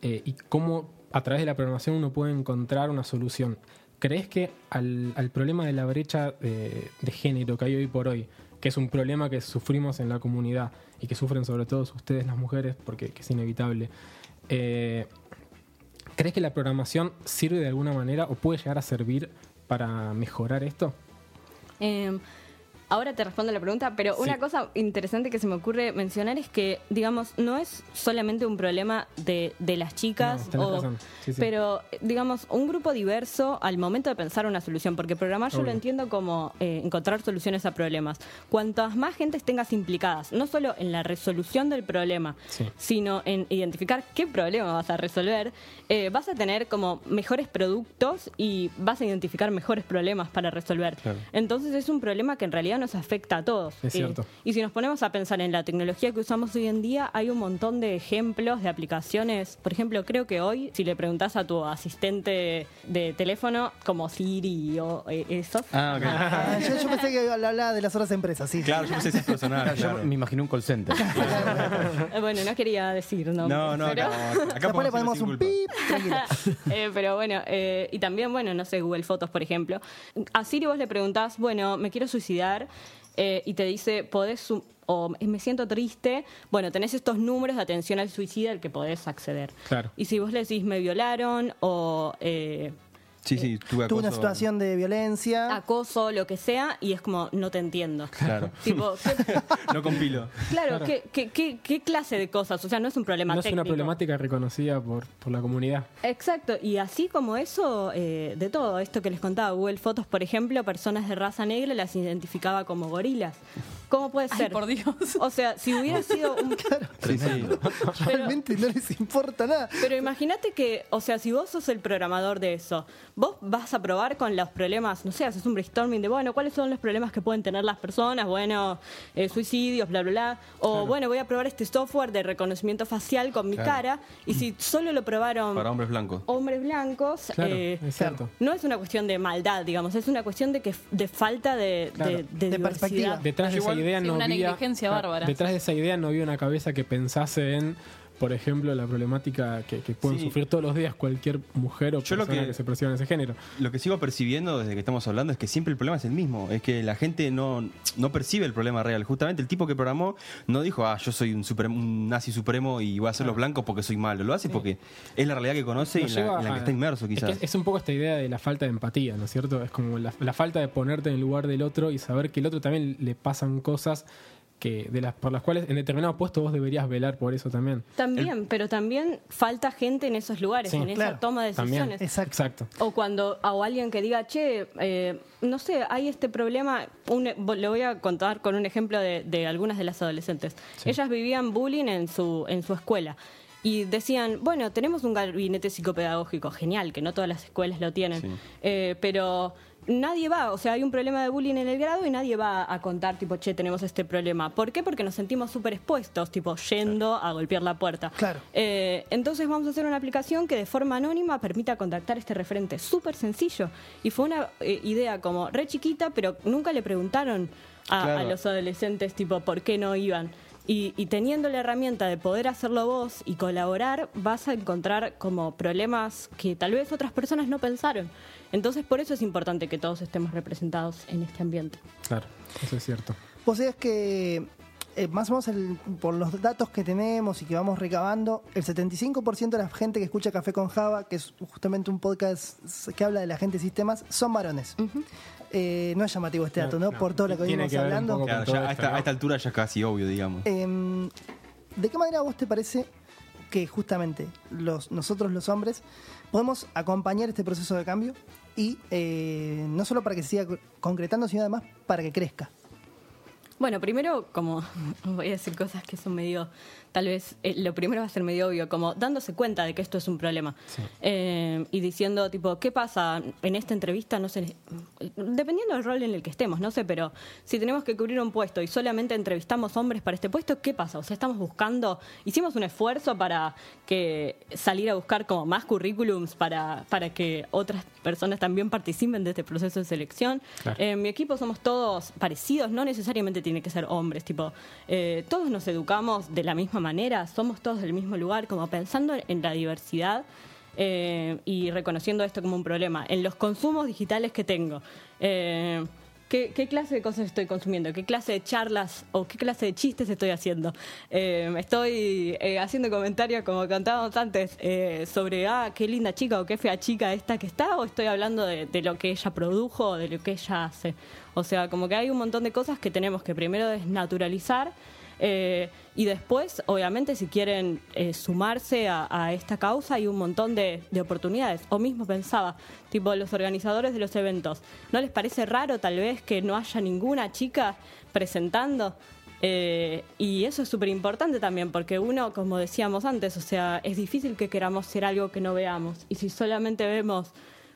eh, y cómo a través de la programación uno puede encontrar una solución. ¿Crees que al, problema de la brecha de, género que hay hoy por hoy, que es un problema que sufrimos en la comunidad y que sufren sobre todo ustedes las mujeres, porque que es inevitable, eh, ¿Crees que la programación sirve de alguna manera o puede llegar a servir para mejorar esto? Eh, ahora te respondo la pregunta, pero una cosa interesante que se me ocurre mencionar es que, digamos, no es solamente un problema de, de las chicas, No, tenés o- razón. Sí, sí. pero, digamos, un grupo diverso al momento de pensar una solución, porque programar yo lo entiendo como eh, encontrar soluciones a problemas. Cuantas más gentes tengas implicadas, no solo en la resolución del problema, sino en identificar qué problema vas a resolver, eh, vas a tener como mejores productos y vas a identificar mejores problemas para resolver. Claro. Entonces es un problema que en realidad nos afecta a todos. Es cierto. y si nos ponemos a pensar en la tecnología que usamos hoy en día, hay un montón de ejemplos de aplicaciones. Por ejemplo, creo que hoy, si le preguntas a tu asistente de teléfono, como Siri o eh, esos, Ah, ok. Ah, yo, yo pensé que hablaba de las otras empresas, sí. Claro, yo pensé que es personal. Claro, yo me imaginé un call center. eh, bueno, no quería decir nombres, No, no, pero- acá, acá Después le ponemos un pip. Eh, pero bueno, eh, y también, bueno, no sé, Google Fotos, por ejemplo. A Siri vos le preguntás, bueno, me quiero suicidar, eh, y te dice, podés, o me siento triste, bueno, tenés estos números de atención al suicida al que podés acceder. Claro. Y si vos le decís, me violaron, o eh, Sí, sí, tuve Tuve una acoso. situación de violencia. acoso, lo que sea, y es como, no te entiendo. Claro. tipo, ¿qué- No compilo. claro, ¿qué, qué, qué, qué clase de cosas? O sea, no es un problema No es una técnico. problemática reconocida por, por la comunidad. Exacto, y así como eso, eh, de todo, esto que les contaba, Google Fotos, por ejemplo, personas de raza negra las identificaba como gorilas. ¿Cómo puede Ay, ser? por Dios. O sea, si hubiera sido un... Sí, sí. Realmente no les importa nada. Pero imagínate que, o sea, si vos sos el programador de eso, vos vas a probar con los problemas, no sé, haces un brainstorming de, bueno, ¿cuáles son los problemas que pueden tener las personas? Bueno, eh, suicidios, bla, bla, bla. O, bueno, voy a probar este software de reconocimiento facial con mi Claro. cara. Y si solo lo probaron Para hombres blancos. hombres blancos, Claro, eh, es cierto. no es una cuestión de maldad, digamos, es una cuestión de que de falta de, Claro. de, De perspectiva. Detrás de Igual, idea sí, no una había. negligencia bárbara. Detrás de esa idea no había una cabeza que pensase en por ejemplo, la problemática que, que pueden Sí. sufrir todos los días cualquier mujer o Yo persona que- que... se perciba en ese género. Lo que sigo percibiendo desde que estamos hablando es que siempre el problema es el mismo. Es que la gente no, no percibe el problema real. Justamente el tipo que programó no dijo, ah, yo soy un, supremo- un nazi supremo y voy a hacer los blancos porque soy malo. Lo hace porque es la realidad que conoce y la, en la que está inmerso, es que quizás. Es, es un poco esta idea de la falta de empatía, ¿no es cierto? Es como la, la falta de ponerte en el lugar del otro y saber que el otro también le pasan cosas que de las por las cuales en determinado puesto vos deberías velar por eso también. También, pero también falta gente en esos lugares, Sí, en esa toma de decisiones. Exacto. Exacto. O cuando o alguien que diga, che, eh, no sé, hay este problema, un- le voy a contar con un ejemplo de, de algunas de las adolescentes. Ellas vivían bullying en su, en su escuela. Y decían, bueno, tenemos un gabinete psicopedagógico, genial, que no todas las escuelas lo tienen, Sí. Eh, pero nadie va, o sea, hay un problema de bullying en el grado y nadie va a contar, tipo, che, tenemos este problema. ¿Por qué? Porque nos sentimos súper expuestos, tipo, yendo a golpear la puerta. Claro. Eh, entonces vamos a hacer una aplicación que de forma anónima permita contactar este referente. Súper sencillo. Y fue una eh, idea como re chiquita, pero nunca le preguntaron a, Claro. a los adolescentes, tipo, por qué no iban. Y, y teniendo la herramienta de poder hacerlo vos y colaborar, vas a encontrar como problemas que tal vez otras personas no pensaron. Entonces, por eso es importante que todos estemos representados en este ambiente. Claro, eso es cierto. Vos sabés que eh, más o menos el- por los datos que tenemos y que vamos recabando, el 75% de la gente que escucha Café con Java, que es justamente un podcast que habla de la gente de sistemas, son varones. Eh, no es llamativo este dato, ¿no? No, por todo lo que tiene venimos que hablando. Claro, ya a esta altura ya es casi obvio, digamos. Em, ¿De qué manera a vos te parece que justamente los, nosotros los hombres podemos acompañar este proceso de cambio y eh, no solo para que se siga concretando, sino además para que crezca? Bueno, primero, como voy a decir cosas que son medio, tal vez eh, lo primero va a ser medio obvio, como dándose cuenta de que esto es un problema Eh, y diciendo tipo, ¿qué pasa en esta entrevista? No sé, dependiendo del rol en el que estemos, no sé, pero si tenemos que cubrir un puesto y solamente entrevistamos hombres para este puesto, ¿qué pasa? O sea, estamos buscando, hicimos un esfuerzo para que salir a buscar como más currículums para, para que otras personas también participen de este proceso de selección. Claro. En mi equipo somos todos parecidos, no necesariamente tiene que ser hombres, tipo, eh, todos nos educamos de la misma manera, somos todos del mismo lugar, como pensando en la diversidad eh, y reconociendo esto como un problema. En los consumos digitales que tengo, eh, ¿qué, qué clase de cosas estoy consumiendo? ¿Qué clase de charlas o qué clase de chistes estoy haciendo? Eh, estoy eh, haciendo comentarios, como contábamos antes, eh, sobre, ah, qué linda chica o qué fea chica esta que está, o estoy hablando de, de lo que ella produjo o de lo que ella hace. O sea, como que hay un montón de cosas que tenemos que primero desnaturalizar eh, y después, obviamente, si quieren eh, sumarse a, esta causa, hay un montón de, de oportunidades. O mismo pensaba, tipo, los organizadores de los eventos, ¿no les parece raro tal vez que no haya ninguna chica presentando? Eh, y eso es súper importante también, porque uno, como decíamos antes, o sea, es difícil que queramos ser algo que no veamos. Y si solamente vemos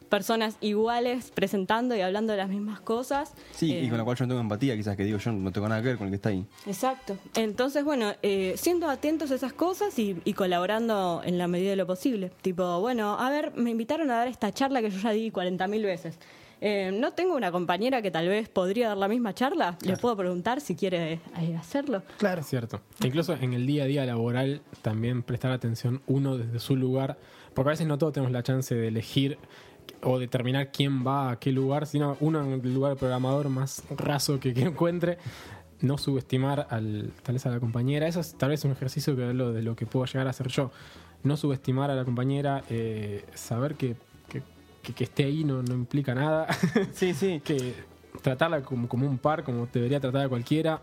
personas iguales presentando y hablando de las mismas cosas. Sí, y eh, con la cual yo no tengo empatía, quizás que digo, yo no tengo nada que ver con el que está ahí. Exacto. Entonces, bueno, eh, siendo atentos a esas cosas y, y colaborando en la medida de lo posible. Tipo, bueno, a ver, me invitaron a dar esta charla que yo ya di 40.000 veces. Eh, no tengo una compañera que tal vez podría dar la misma charla. Le puedo preguntar si quiere eh, hacerlo. Claro. Es cierto. Incluso en el día a día laboral también prestar atención uno desde su lugar, porque a veces no todos tenemos la chance de elegir o determinar quién va a qué lugar, sino uno en el lugar del programador más raso que, que encuentre, no subestimar al, tal vez a la compañera. Eso es tal vez un ejercicio que de lo que puedo llegar a hacer yo. No subestimar a la compañera, eh, saber que, que, que- que esté ahí no, no implica nada. Sí, sí. que tratarla como, como un par, como debería tratar a cualquiera.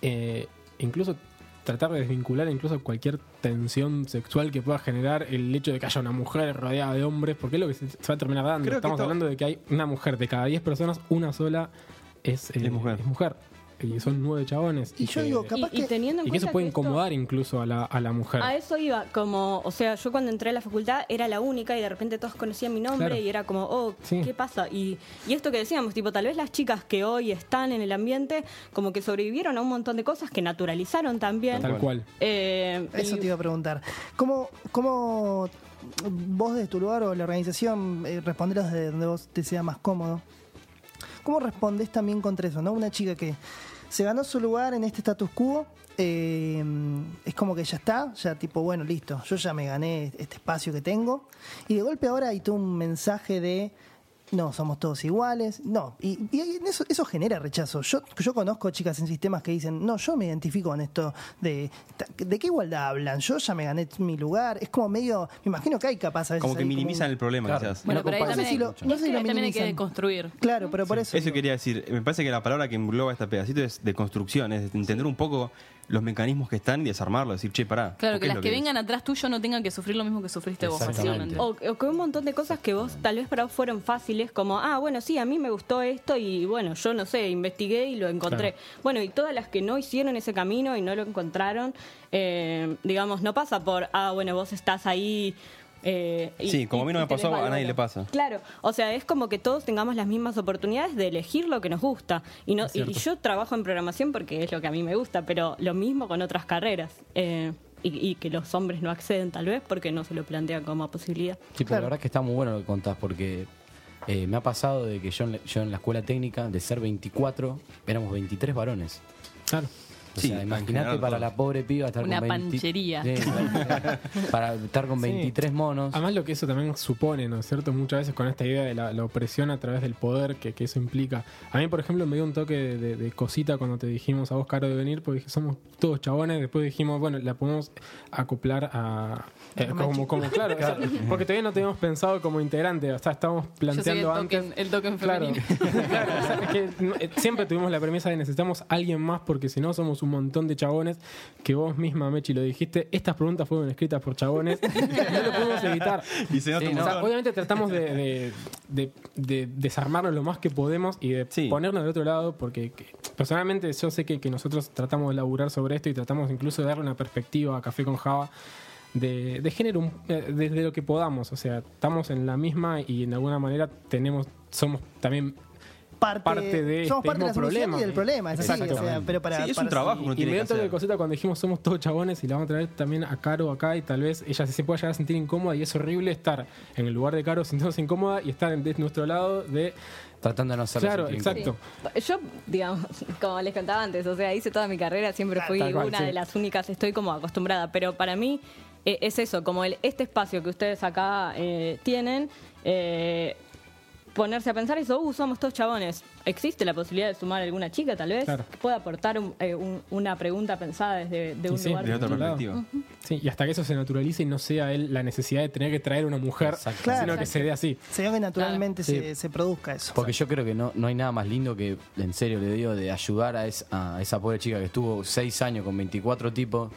Eh, incluso tratar de desvincular incluso cualquier tensión sexual que pueda generar el hecho de que haya una mujer rodeada de hombres, porque es lo que se, va a terminar dando. Creo Estamos hablando de que hay una mujer de cada 10 personas, una sola es, eh, Es mujer. Y son nueve chabones. Y yo que- digo, capaz y que... teniendo en y que eso puede que esto- incomodar incluso a la, a la mujer. A eso iba, como, o sea, yo cuando entré a la facultad era la única y de repente todos conocían mi nombre Claro. y era como, oh, Sí. ¿qué pasa? Y, y esto que decíamos, tipo, tal vez las chicas que hoy están en el ambiente, como que sobrevivieron a un montón de cosas que naturalizaron también. Tal cual. Eh, Eso y- te iba a preguntar. ¿Cómo, cómo vos desde tu lugar o la organización eh, responderás desde donde vos te sea más cómodo? ¿Cómo respondés también contra eso? ¿no? Una chica que se ganó su lugar en este status quo. eh, es como que ya está, ya tipo, bueno, listo, yo ya me gané este espacio que tengo. Y de golpe ahora hay todo un mensaje de no, somos todos iguales. No, y, y eso, eso genera rechazo. Yo, yo conozco chicas en sistemas que dicen, no, yo me identifico con esto de, ¿de qué igualdad hablan? Yo ya me gané mi lugar. Es como medio, me imagino que hay capaz a veces Como que minimizan el problema, Claro. quizás. Bueno, pero ahí no sé también, si hay, lo- no sé si lo también hay que deconstruir. Claro, pero por eso. Eso digo. quería decir. Me parece que la palabra que engloba este pedacito es de construcción, es de entender un poco los mecanismos que están y desarmarlos, decir, che, pará. Claro, ¿por qué que las que vengan atrás tuyo no tengan que sufrir lo mismo que sufriste vos. O, o que un montón de cosas que vos tal vez para vos fueron fáciles, como, ah, bueno, sí, a mí me gustó esto y bueno, yo no sé, investigué y lo encontré. Bueno, y todas las que no hicieron ese camino y no lo encontraron, eh, digamos, no pasa por, ah, bueno, vos estás ahí. Eh, y- Sí, como a mí no me pasó, a nadie le pasa. Claro, o sea, es como que todos tengamos las mismas oportunidades de elegir lo que nos gusta. Y, no, y yo trabajo en programación porque es lo que a mí me gusta, pero lo mismo con otras carreras. eh, y, y que los hombres no acceden tal vez porque no se lo plantean como posibilidad. Sí, pero Claro. la verdad es que está muy bueno lo que contás porque eh, me ha pasado de que yo en, la, yo en la escuela técnica, de ser 24, éramos 23 varones. Claro. O Sí, sea, imagínate para todo. la pobre piba estar Una con 20 panchería. Sí, claro. para estar con Sí. 23 monos. Además lo que eso también supone, ¿no es cierto? Muchas veces con esta idea de la, la opresión a través del poder que, que eso implica. A mí, por ejemplo, me dio un toque de, de- de cosita cuando te dijimos a vos, Caro, de venir, porque dije, somos todos chabones. Después dijimos, bueno, la podemos acoplar a... eh, como, como, claro, o sea, porque todavía no teníamos pensado como integrante, o sea, estábamos Yo soy el planteando token, antes... el token Claro, femenino. claro, o sea, es que eh, siempre tuvimos la premisa de necesitamos alguien más porque si no somos un montón de chabones que vos misma, Mechi, lo dijiste. Estas preguntas fueron escritas por chabones. no lo pudimos evitar. Y se nota Sí. O sea, obviamente tratamos de, de- de- de desarmarnos lo más que podemos y de Sí. ponernos del otro lado, porque que- personalmente yo sé que, que nosotros tratamos de laburar sobre esto y tratamos incluso de darle una perspectiva a Café con Java de, de género eh, desde lo que podamos. O sea, estamos en la misma y en alguna manera tenemos somos también parte, parte de somos este parte de la solución problema. y del problema. Es así, o sea, Exactamente. pero para, Sí, es para- un trabajo que uno y tiene que toque de hacer. cosita cuando dijimos somos todos chabones y la vamos a traer también a Caro acá y tal vez ella se pueda llegar a sentir incómoda y es horrible estar en el lugar de Caro sintiéndose incómoda y estar de nuestro lado de Tratando de no hacerlo Claro, exacto. Yo, digamos, como les contaba antes, o sea, hice toda mi carrera, siempre fui Tal cual, una sí. de las únicas, estoy como acostumbrada, pero para mí eh, es eso, como el, este espacio que ustedes acá eh, tienen, eh, ponerse a pensar eso, uh, somos todos chabones. ¿Existe la posibilidad de sumar alguna chica, tal vez? Claro. Que pueda aportar un- eh, un- una pregunta pensada desde de un sí, lugar. de otra perspectiva. Sí, y hasta que eso se naturalice y no sea él la necesidad de tener que traer una mujer. Claro. sino que se dé así. se ve que naturalmente Claro. se, se produzca eso. Porque yo creo que no, no hay nada más lindo que, en serio le digo, de ayudar a, es- a esa pobre chica que estuvo seis años con 24 tipos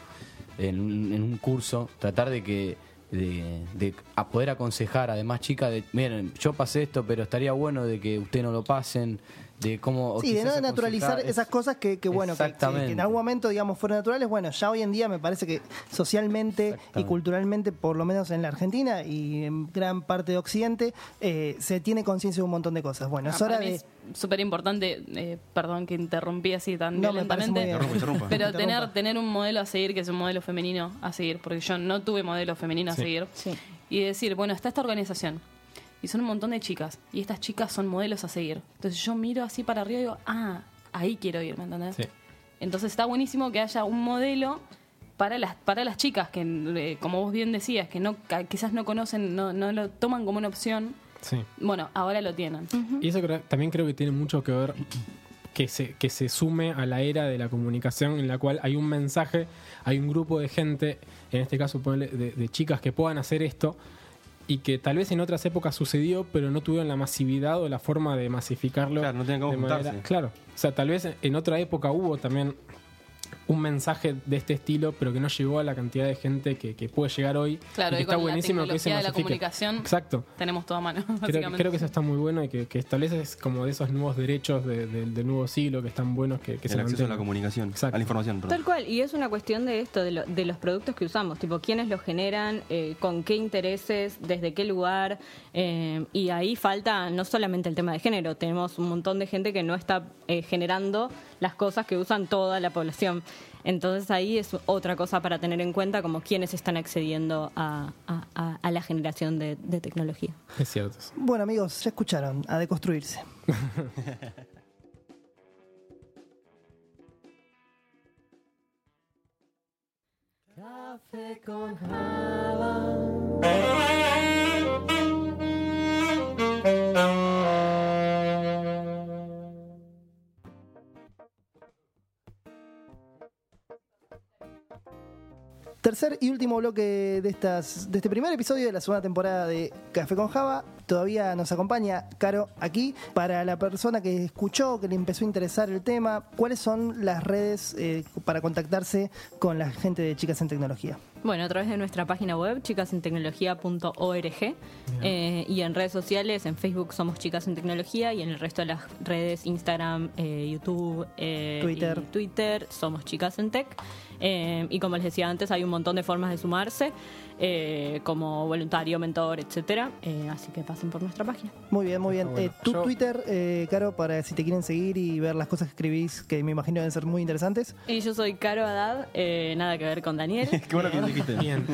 en un curso, tratar de que de, de a poder aconsejar a demás chicas de, miren, yo pasé esto, pero estaría bueno de que ustedes no lo pasen, de cómo... Sí, de no naturalizar esas es- cosas que, que, bueno, que- en algún momento, digamos, fueron naturales. Bueno, ya hoy en día me parece que socialmente y culturalmente, por lo menos en la Argentina y en gran parte de Occidente, eh, se tiene conciencia de un montón de cosas. Bueno, es Ah, hora para mí de... es súper importante, eh, perdón que interrumpí así tan No, violentamente. Interrumpa, pero tener, tener un modelo a seguir que es un modelo femenino a seguir, porque yo no tuve modelo femenino a Sí. seguir, Sí. y decir, bueno, está esta organización, y son un montón de chicas, y estas chicas son modelos a seguir. Entonces yo miro así para arriba y digo, ah, ahí quiero ir, ¿me entendés? Sí. Entonces está buenísimo que haya un modelo para las para las chicas que, eh, como vos bien decías, que no quizás no conocen, no, no lo toman como una opción. Sí. Bueno, ahora lo tienen. Y eso creo- también creo que tiene mucho que ver que se, que se sume a la era de la comunicación en la cual hay un mensaje, hay un grupo de gente, en este caso de chicas que puedan hacer esto y que tal vez en otras épocas sucedió, pero no tuvieron la masividad o la forma de masificarlo. Claro, no tenían cómo de manera- juntarse. Claro, o sea, tal vez en otra época hubo también un mensaje de este estilo, pero que no llegó a la cantidad de gente que, que puede llegar hoy. Claro, y que y con la que se de la comunicación Exacto. tenemos todo a mano, Creo, básicamente. creo que eso está muy bueno y que, que establece es como de esos nuevos derechos de- de- del nuevo siglo que están buenos que, que se el acceso a la comunicación, Exacto. a la información. perdón. Tal cual, y es una cuestión de esto, de, lo- de los productos que usamos, tipo quiénes los generan, eh, con qué intereses, desde qué lugar, eh, y ahí falta no solamente el tema de género, tenemos un montón de gente que no está eh, generando las cosas que usan toda la población. Entonces ahí es otra cosa para tener en cuenta como quienes están accediendo a, la generación de, tecnología. Es cierto. Bueno amigos, ya escucharon, a deconstruirse. Café. Tercer y último bloque de, estas, de este primer episodio de la segunda temporada de Café con Java. Todavía nos acompaña Caro aquí. Para la persona que escuchó, que le empezó a interesar el tema, ¿cuáles son las redes eh, para contactarse con la gente de Chicas en Tecnología? Bueno, a través de nuestra página web, chicasentecnología.org, eh, y en redes sociales, en Facebook somos Chicas en Tecnología, y en el resto de las redes, Instagram, eh, YouTube, eh, Twitter. y Twitter, somos Chicas en Tech. Eh, y como les decía antes, hay un montón de formas de sumarse, eh, como voluntario, mentor, etcétera. Eh, así que pasen por nuestra página. Muy bien, muy bien. Bueno. Eh, tu Yo- Twitter, eh, Caro, para si te quieren seguir y ver las cosas que escribís, que me imagino deben ser muy interesantes. Y yo soy Caro Haddad, eh, nada que ver con Daniel. Qué bueno que lo dijiste. Bien.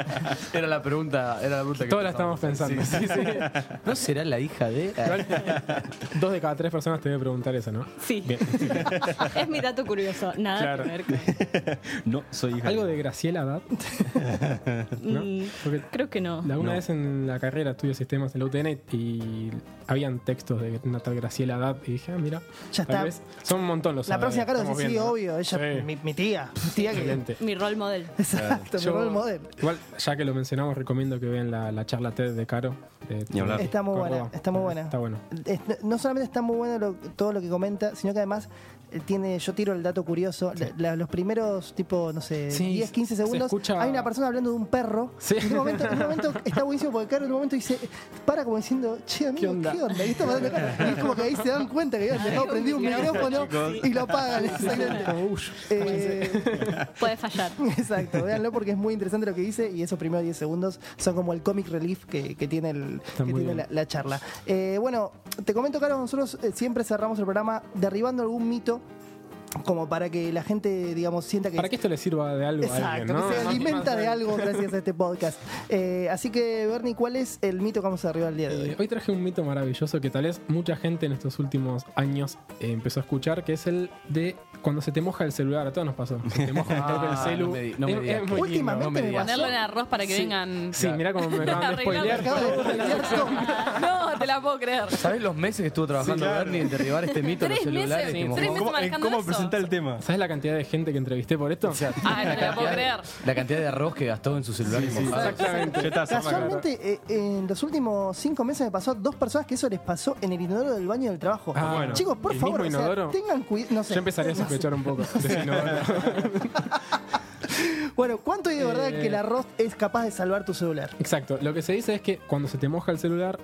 Era la pregunta, era la pregunta que Todos la estamos pensando. Sí, sí, sí. ¿No será la hija de...? Dos de cada tres personas te debe preguntar eso, ¿no? Sí. Bien. es mi dato curioso, nada Claro. que ver con. No, soy hija. ¿Algo de Graciela? ¿No? Mm, Porque Creo que no. la una No. vez en la carrera estudio sistemas en la UTN y habían textos de una tal Graciela Haddad y dije, ah, mira, Ya tal está. vez son un montón los La próxima, Caro, sí, estamos sí, obvio. Ella, Sí. mi, mi tía. Mi tía que. Excelente. Mi role model. Exacto, mi Yo- role model. Igual, ya que lo mencionamos, recomiendo que vean la, la charla TED de Caro. de- Ni hablar. Está muy Córdoba. buena, está muy buena. Está bueno. Es- no solamente está muy bueno lo- todo lo que comenta, sino que además tiene, yo tiro el dato curioso, la- la- los primeros tipo, no sé, Sí, 10, 15 se segundos, escucha- hay una persona hablando de un perro. Sí. En un momento, en un momento está buenísimo porque Caro en un momento dice, para como diciendo, che, amigo, ¿qué onda? onda? ¿Qué está pasando acá? Y es como que ahí se dan cuenta que habían dejado prendido un micrófono y lo apagan. Exactamente. Como, uy, Eh, Puede fallar. Exacto, véanlo porque es muy interesante lo que dice y esos primeros 10 segundos son como el comic relief que, que tiene, el, que tiene la charla. Eh, bueno, te comento, Carlos, nosotros eh, siempre cerramos el programa derribando algún mito como para que la gente, digamos, sienta que... para que esto le sirva de algo a Exacto, alguien, ¿no? que se alimenta de algo gracias a este podcast. Eh, así que, Bernie, ¿cuál es el mito que vamos a derribar el día de Eh, hoy? hoy traje un mito maravilloso que tal vez mucha gente en estos últimos años eh, empezó a escuchar, que es el de cuando se te moja el celular. A todos nos pasó. Se te moja el Ah, celu. no me di- no me Es- digas. es muy lindo. Últimamente no me Ponerlo en arroz para que Sí. vengan. Sí, mira cómo me acaban de spoilear. No, te la puedo creer. ¿Sabes los meses que estuvo trabajando Bernie en derribar este mito de los Tres meses, celulares? sí, Como- tres meses ¿Cómo, en manejando cómo eso. Presentar el tema? ¿Sabes la cantidad de gente que entrevisté por esto? o sea, Ay, no te la puedo creer. la cantidad de arroz que gastó en su celular mojado. Exactamente. Casualmente, eh, en los últimos cinco meses me pasó dos personas que eso les pasó en el inodoro del baño del trabajo. Ah, bueno. Chicos, por ¿El favor, mismo o sea, inodoro? tengan cuidado. No sé. Yo empezaría a sospechar un poco. de ese inodoro. Bueno, ¿cuánto hay de verdad Eh. que el arroz es capaz de salvar tu celular? Exacto. Lo que se dice es que cuando se te moja el celular,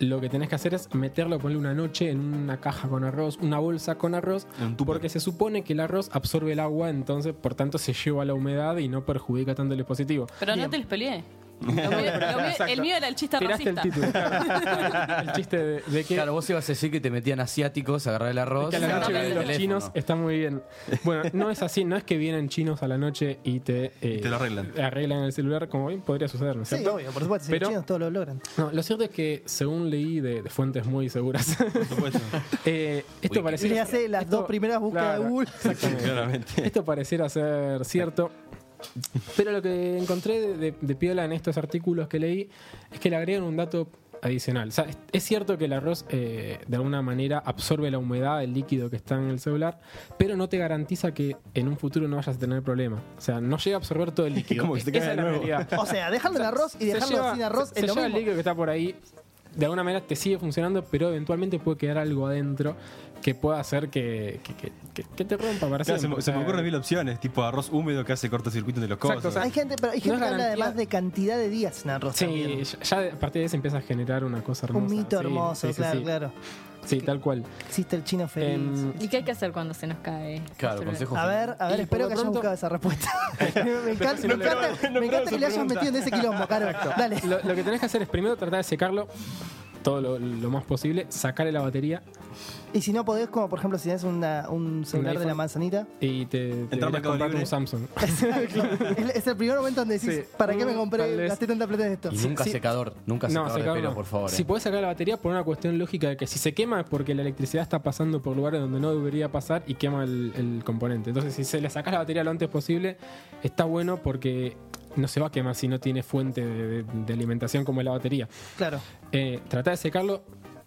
lo que tenés que hacer es meterlo, ponerle una noche en una caja con arroz, una bolsa con arroz, porque se supone que el arroz absorbe el agua, entonces por tanto se lleva la humedad y no perjudica tanto el dispositivo. Pero Bien. no te les peleé. Lo mío- lo mío- Exacto. el mío era el chiste Tiraste racista. el título. claro. el chiste de, de que, Claro, vos ibas a decir que te metían asiáticos, agarrar el arroz. que a la noche agarrar vienen el los teléfono. chinos está muy bien. Bueno, no es así, no es que vienen chinos a la noche y te, eh, te lo arreglan. arreglan el celular, como bien podría suceder, ¿no es Sí, obvio, por supuesto, si Pero- los chinos todos lo logran. No, lo cierto es que según leí de, de fuentes muy seguras, eh, esto pareciera Le hace las esto- dos primeras búsquedas claro, de Google. Exactamente. Claramente. Esto pareciera ser cierto. Pero lo que encontré de, de- de piola en estos artículos que leí es que le agregan un dato adicional. O sea, es, es cierto que el arroz eh, de alguna manera absorbe la humedad, el líquido que está en el celular, pero no te garantiza que en un futuro no vayas a tener problema. O sea, no llega a absorber todo el líquido. Como que se te Esa cae es de la nuevo. realidad. O sea, dejarlo en arroz y Se dejarlo lleva- sin arroz se- es lo se lleva el mismo. líquido que está por ahí. De alguna manera te sigue funcionando, pero eventualmente puede quedar algo adentro que pueda hacer que, que, que- que- que te rompa para Claro, se, siempre. me, se ocurren mil opciones, tipo arroz húmedo que hace cortocircuito de los Exacto, cosas. o sea, Hay gente, pero hay gente que habla además de cantidad de días en arroz. Sí, ya ya a partir de eso empieza a generar una cosa hermosa. Un mito Sí, hermoso, sí, sí, claro, sí. claro. Sí, tal cual. Existe el chino feliz. Em, ¿Y qué hay que hacer cuando se nos cae? Claro, consejo. a ver, a ver, y espero por que hayas pronto- buscado esa respuesta. me encanta, si me encanta, me encanta que le hayas metido en ese quilombo, Caro. Dale. Lo, lo que tenés que hacer es primero tratar de secarlo todo lo, lo más posible, sacarle la batería Y si no podés, como por ejemplo, si tenés una- un celular de la manzanita. y te, te Entrar a Mercado Libre. un Samsung. es, es el primer momento donde decís, Sí. ¿para qué me Mm, compré? vez. Gasté tanta plata en esto. Y nunca Sí. secador, nunca No, secador de secador pelo, no. por favor. Si eh. puedes sacar la batería por una cuestión lógica de que si se quema es porque la electricidad está pasando por lugares donde no debería pasar y quema el, el componente. Entonces, si se le sacas la batería lo antes posible, está bueno porque no se va a quemar si no tiene fuente de, de- de alimentación como es la batería. Claro. Eh, trata de secarlo,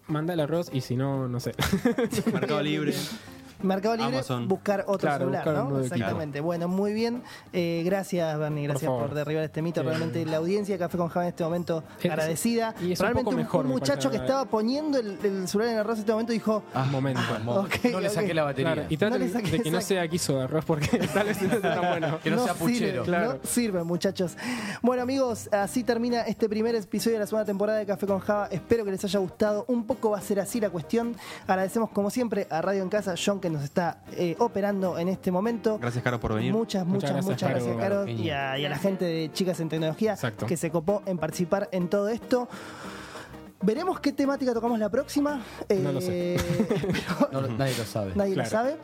manda el arroz y si no, no sé. Mercado Libre. Mercado Libre, Amazon. buscar otro Claro, celular, buscar un ¿no? equipo. Exactamente. Bueno, muy bien. Eh, gracias, Bernie, gracias por, derribar este mito. Eh, Realmente la audiencia de Café con Java en este momento Es- agradecida. y es un Realmente poco mejor, un muchacho que estaba poniendo el, el celular en arroz en este momento dijo, Un momento. Mo- Ok, no le saqué la batería. Claro, y traten No de que no esa- sea quiso de arroz porque tal vez no sea tan bueno. Que no sea puchero. Sirve, Claro. No sirve, muchachos. Bueno, amigos, así termina este primer episodio de la segunda temporada de Café con Java. Espero que les haya gustado. Un poco va a ser así la cuestión. Agradecemos, como siempre, a Radio en Casa, John, que nos está eh, operando en este momento. Gracias, Caro, por venir. Muchas, muchas, Muchas muchas gracias, gracias, Caro. Caro, y a, y a la gente de Chicas en Tecnología Exacto. que se copó en participar en todo esto. Veremos qué temática tocamos la próxima. No lo sé. Eh, pero- No, nadie lo sabe. Nadie Claro. lo sabe.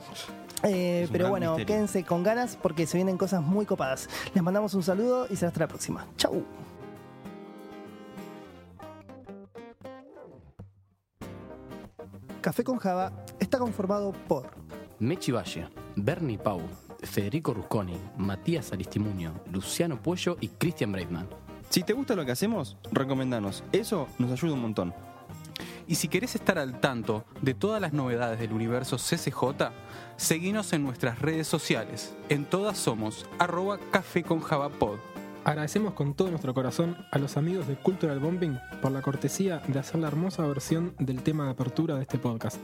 Eh, pero bueno, misterio. quédense con ganas porque se vienen cosas muy copadas. Les mandamos un saludo y será hasta la próxima. Chau. Café con Java está conformado por Mechi Valle, Bernie Pau, Federico Rusconi, Matías Aristimuño, Luciano Puello y Christian Breitman. Si te gusta lo que hacemos, recomendanos. Eso nos ayuda un montón. Y si querés estar al tanto de todas las novedades del universo CCJ, seguinos en nuestras redes sociales. En todas somos arroba café con javapod. Agradecemos con todo nuestro corazón a los amigos de Cultural Bombing por la cortesía de hacer la hermosa versión del tema de apertura de este podcast.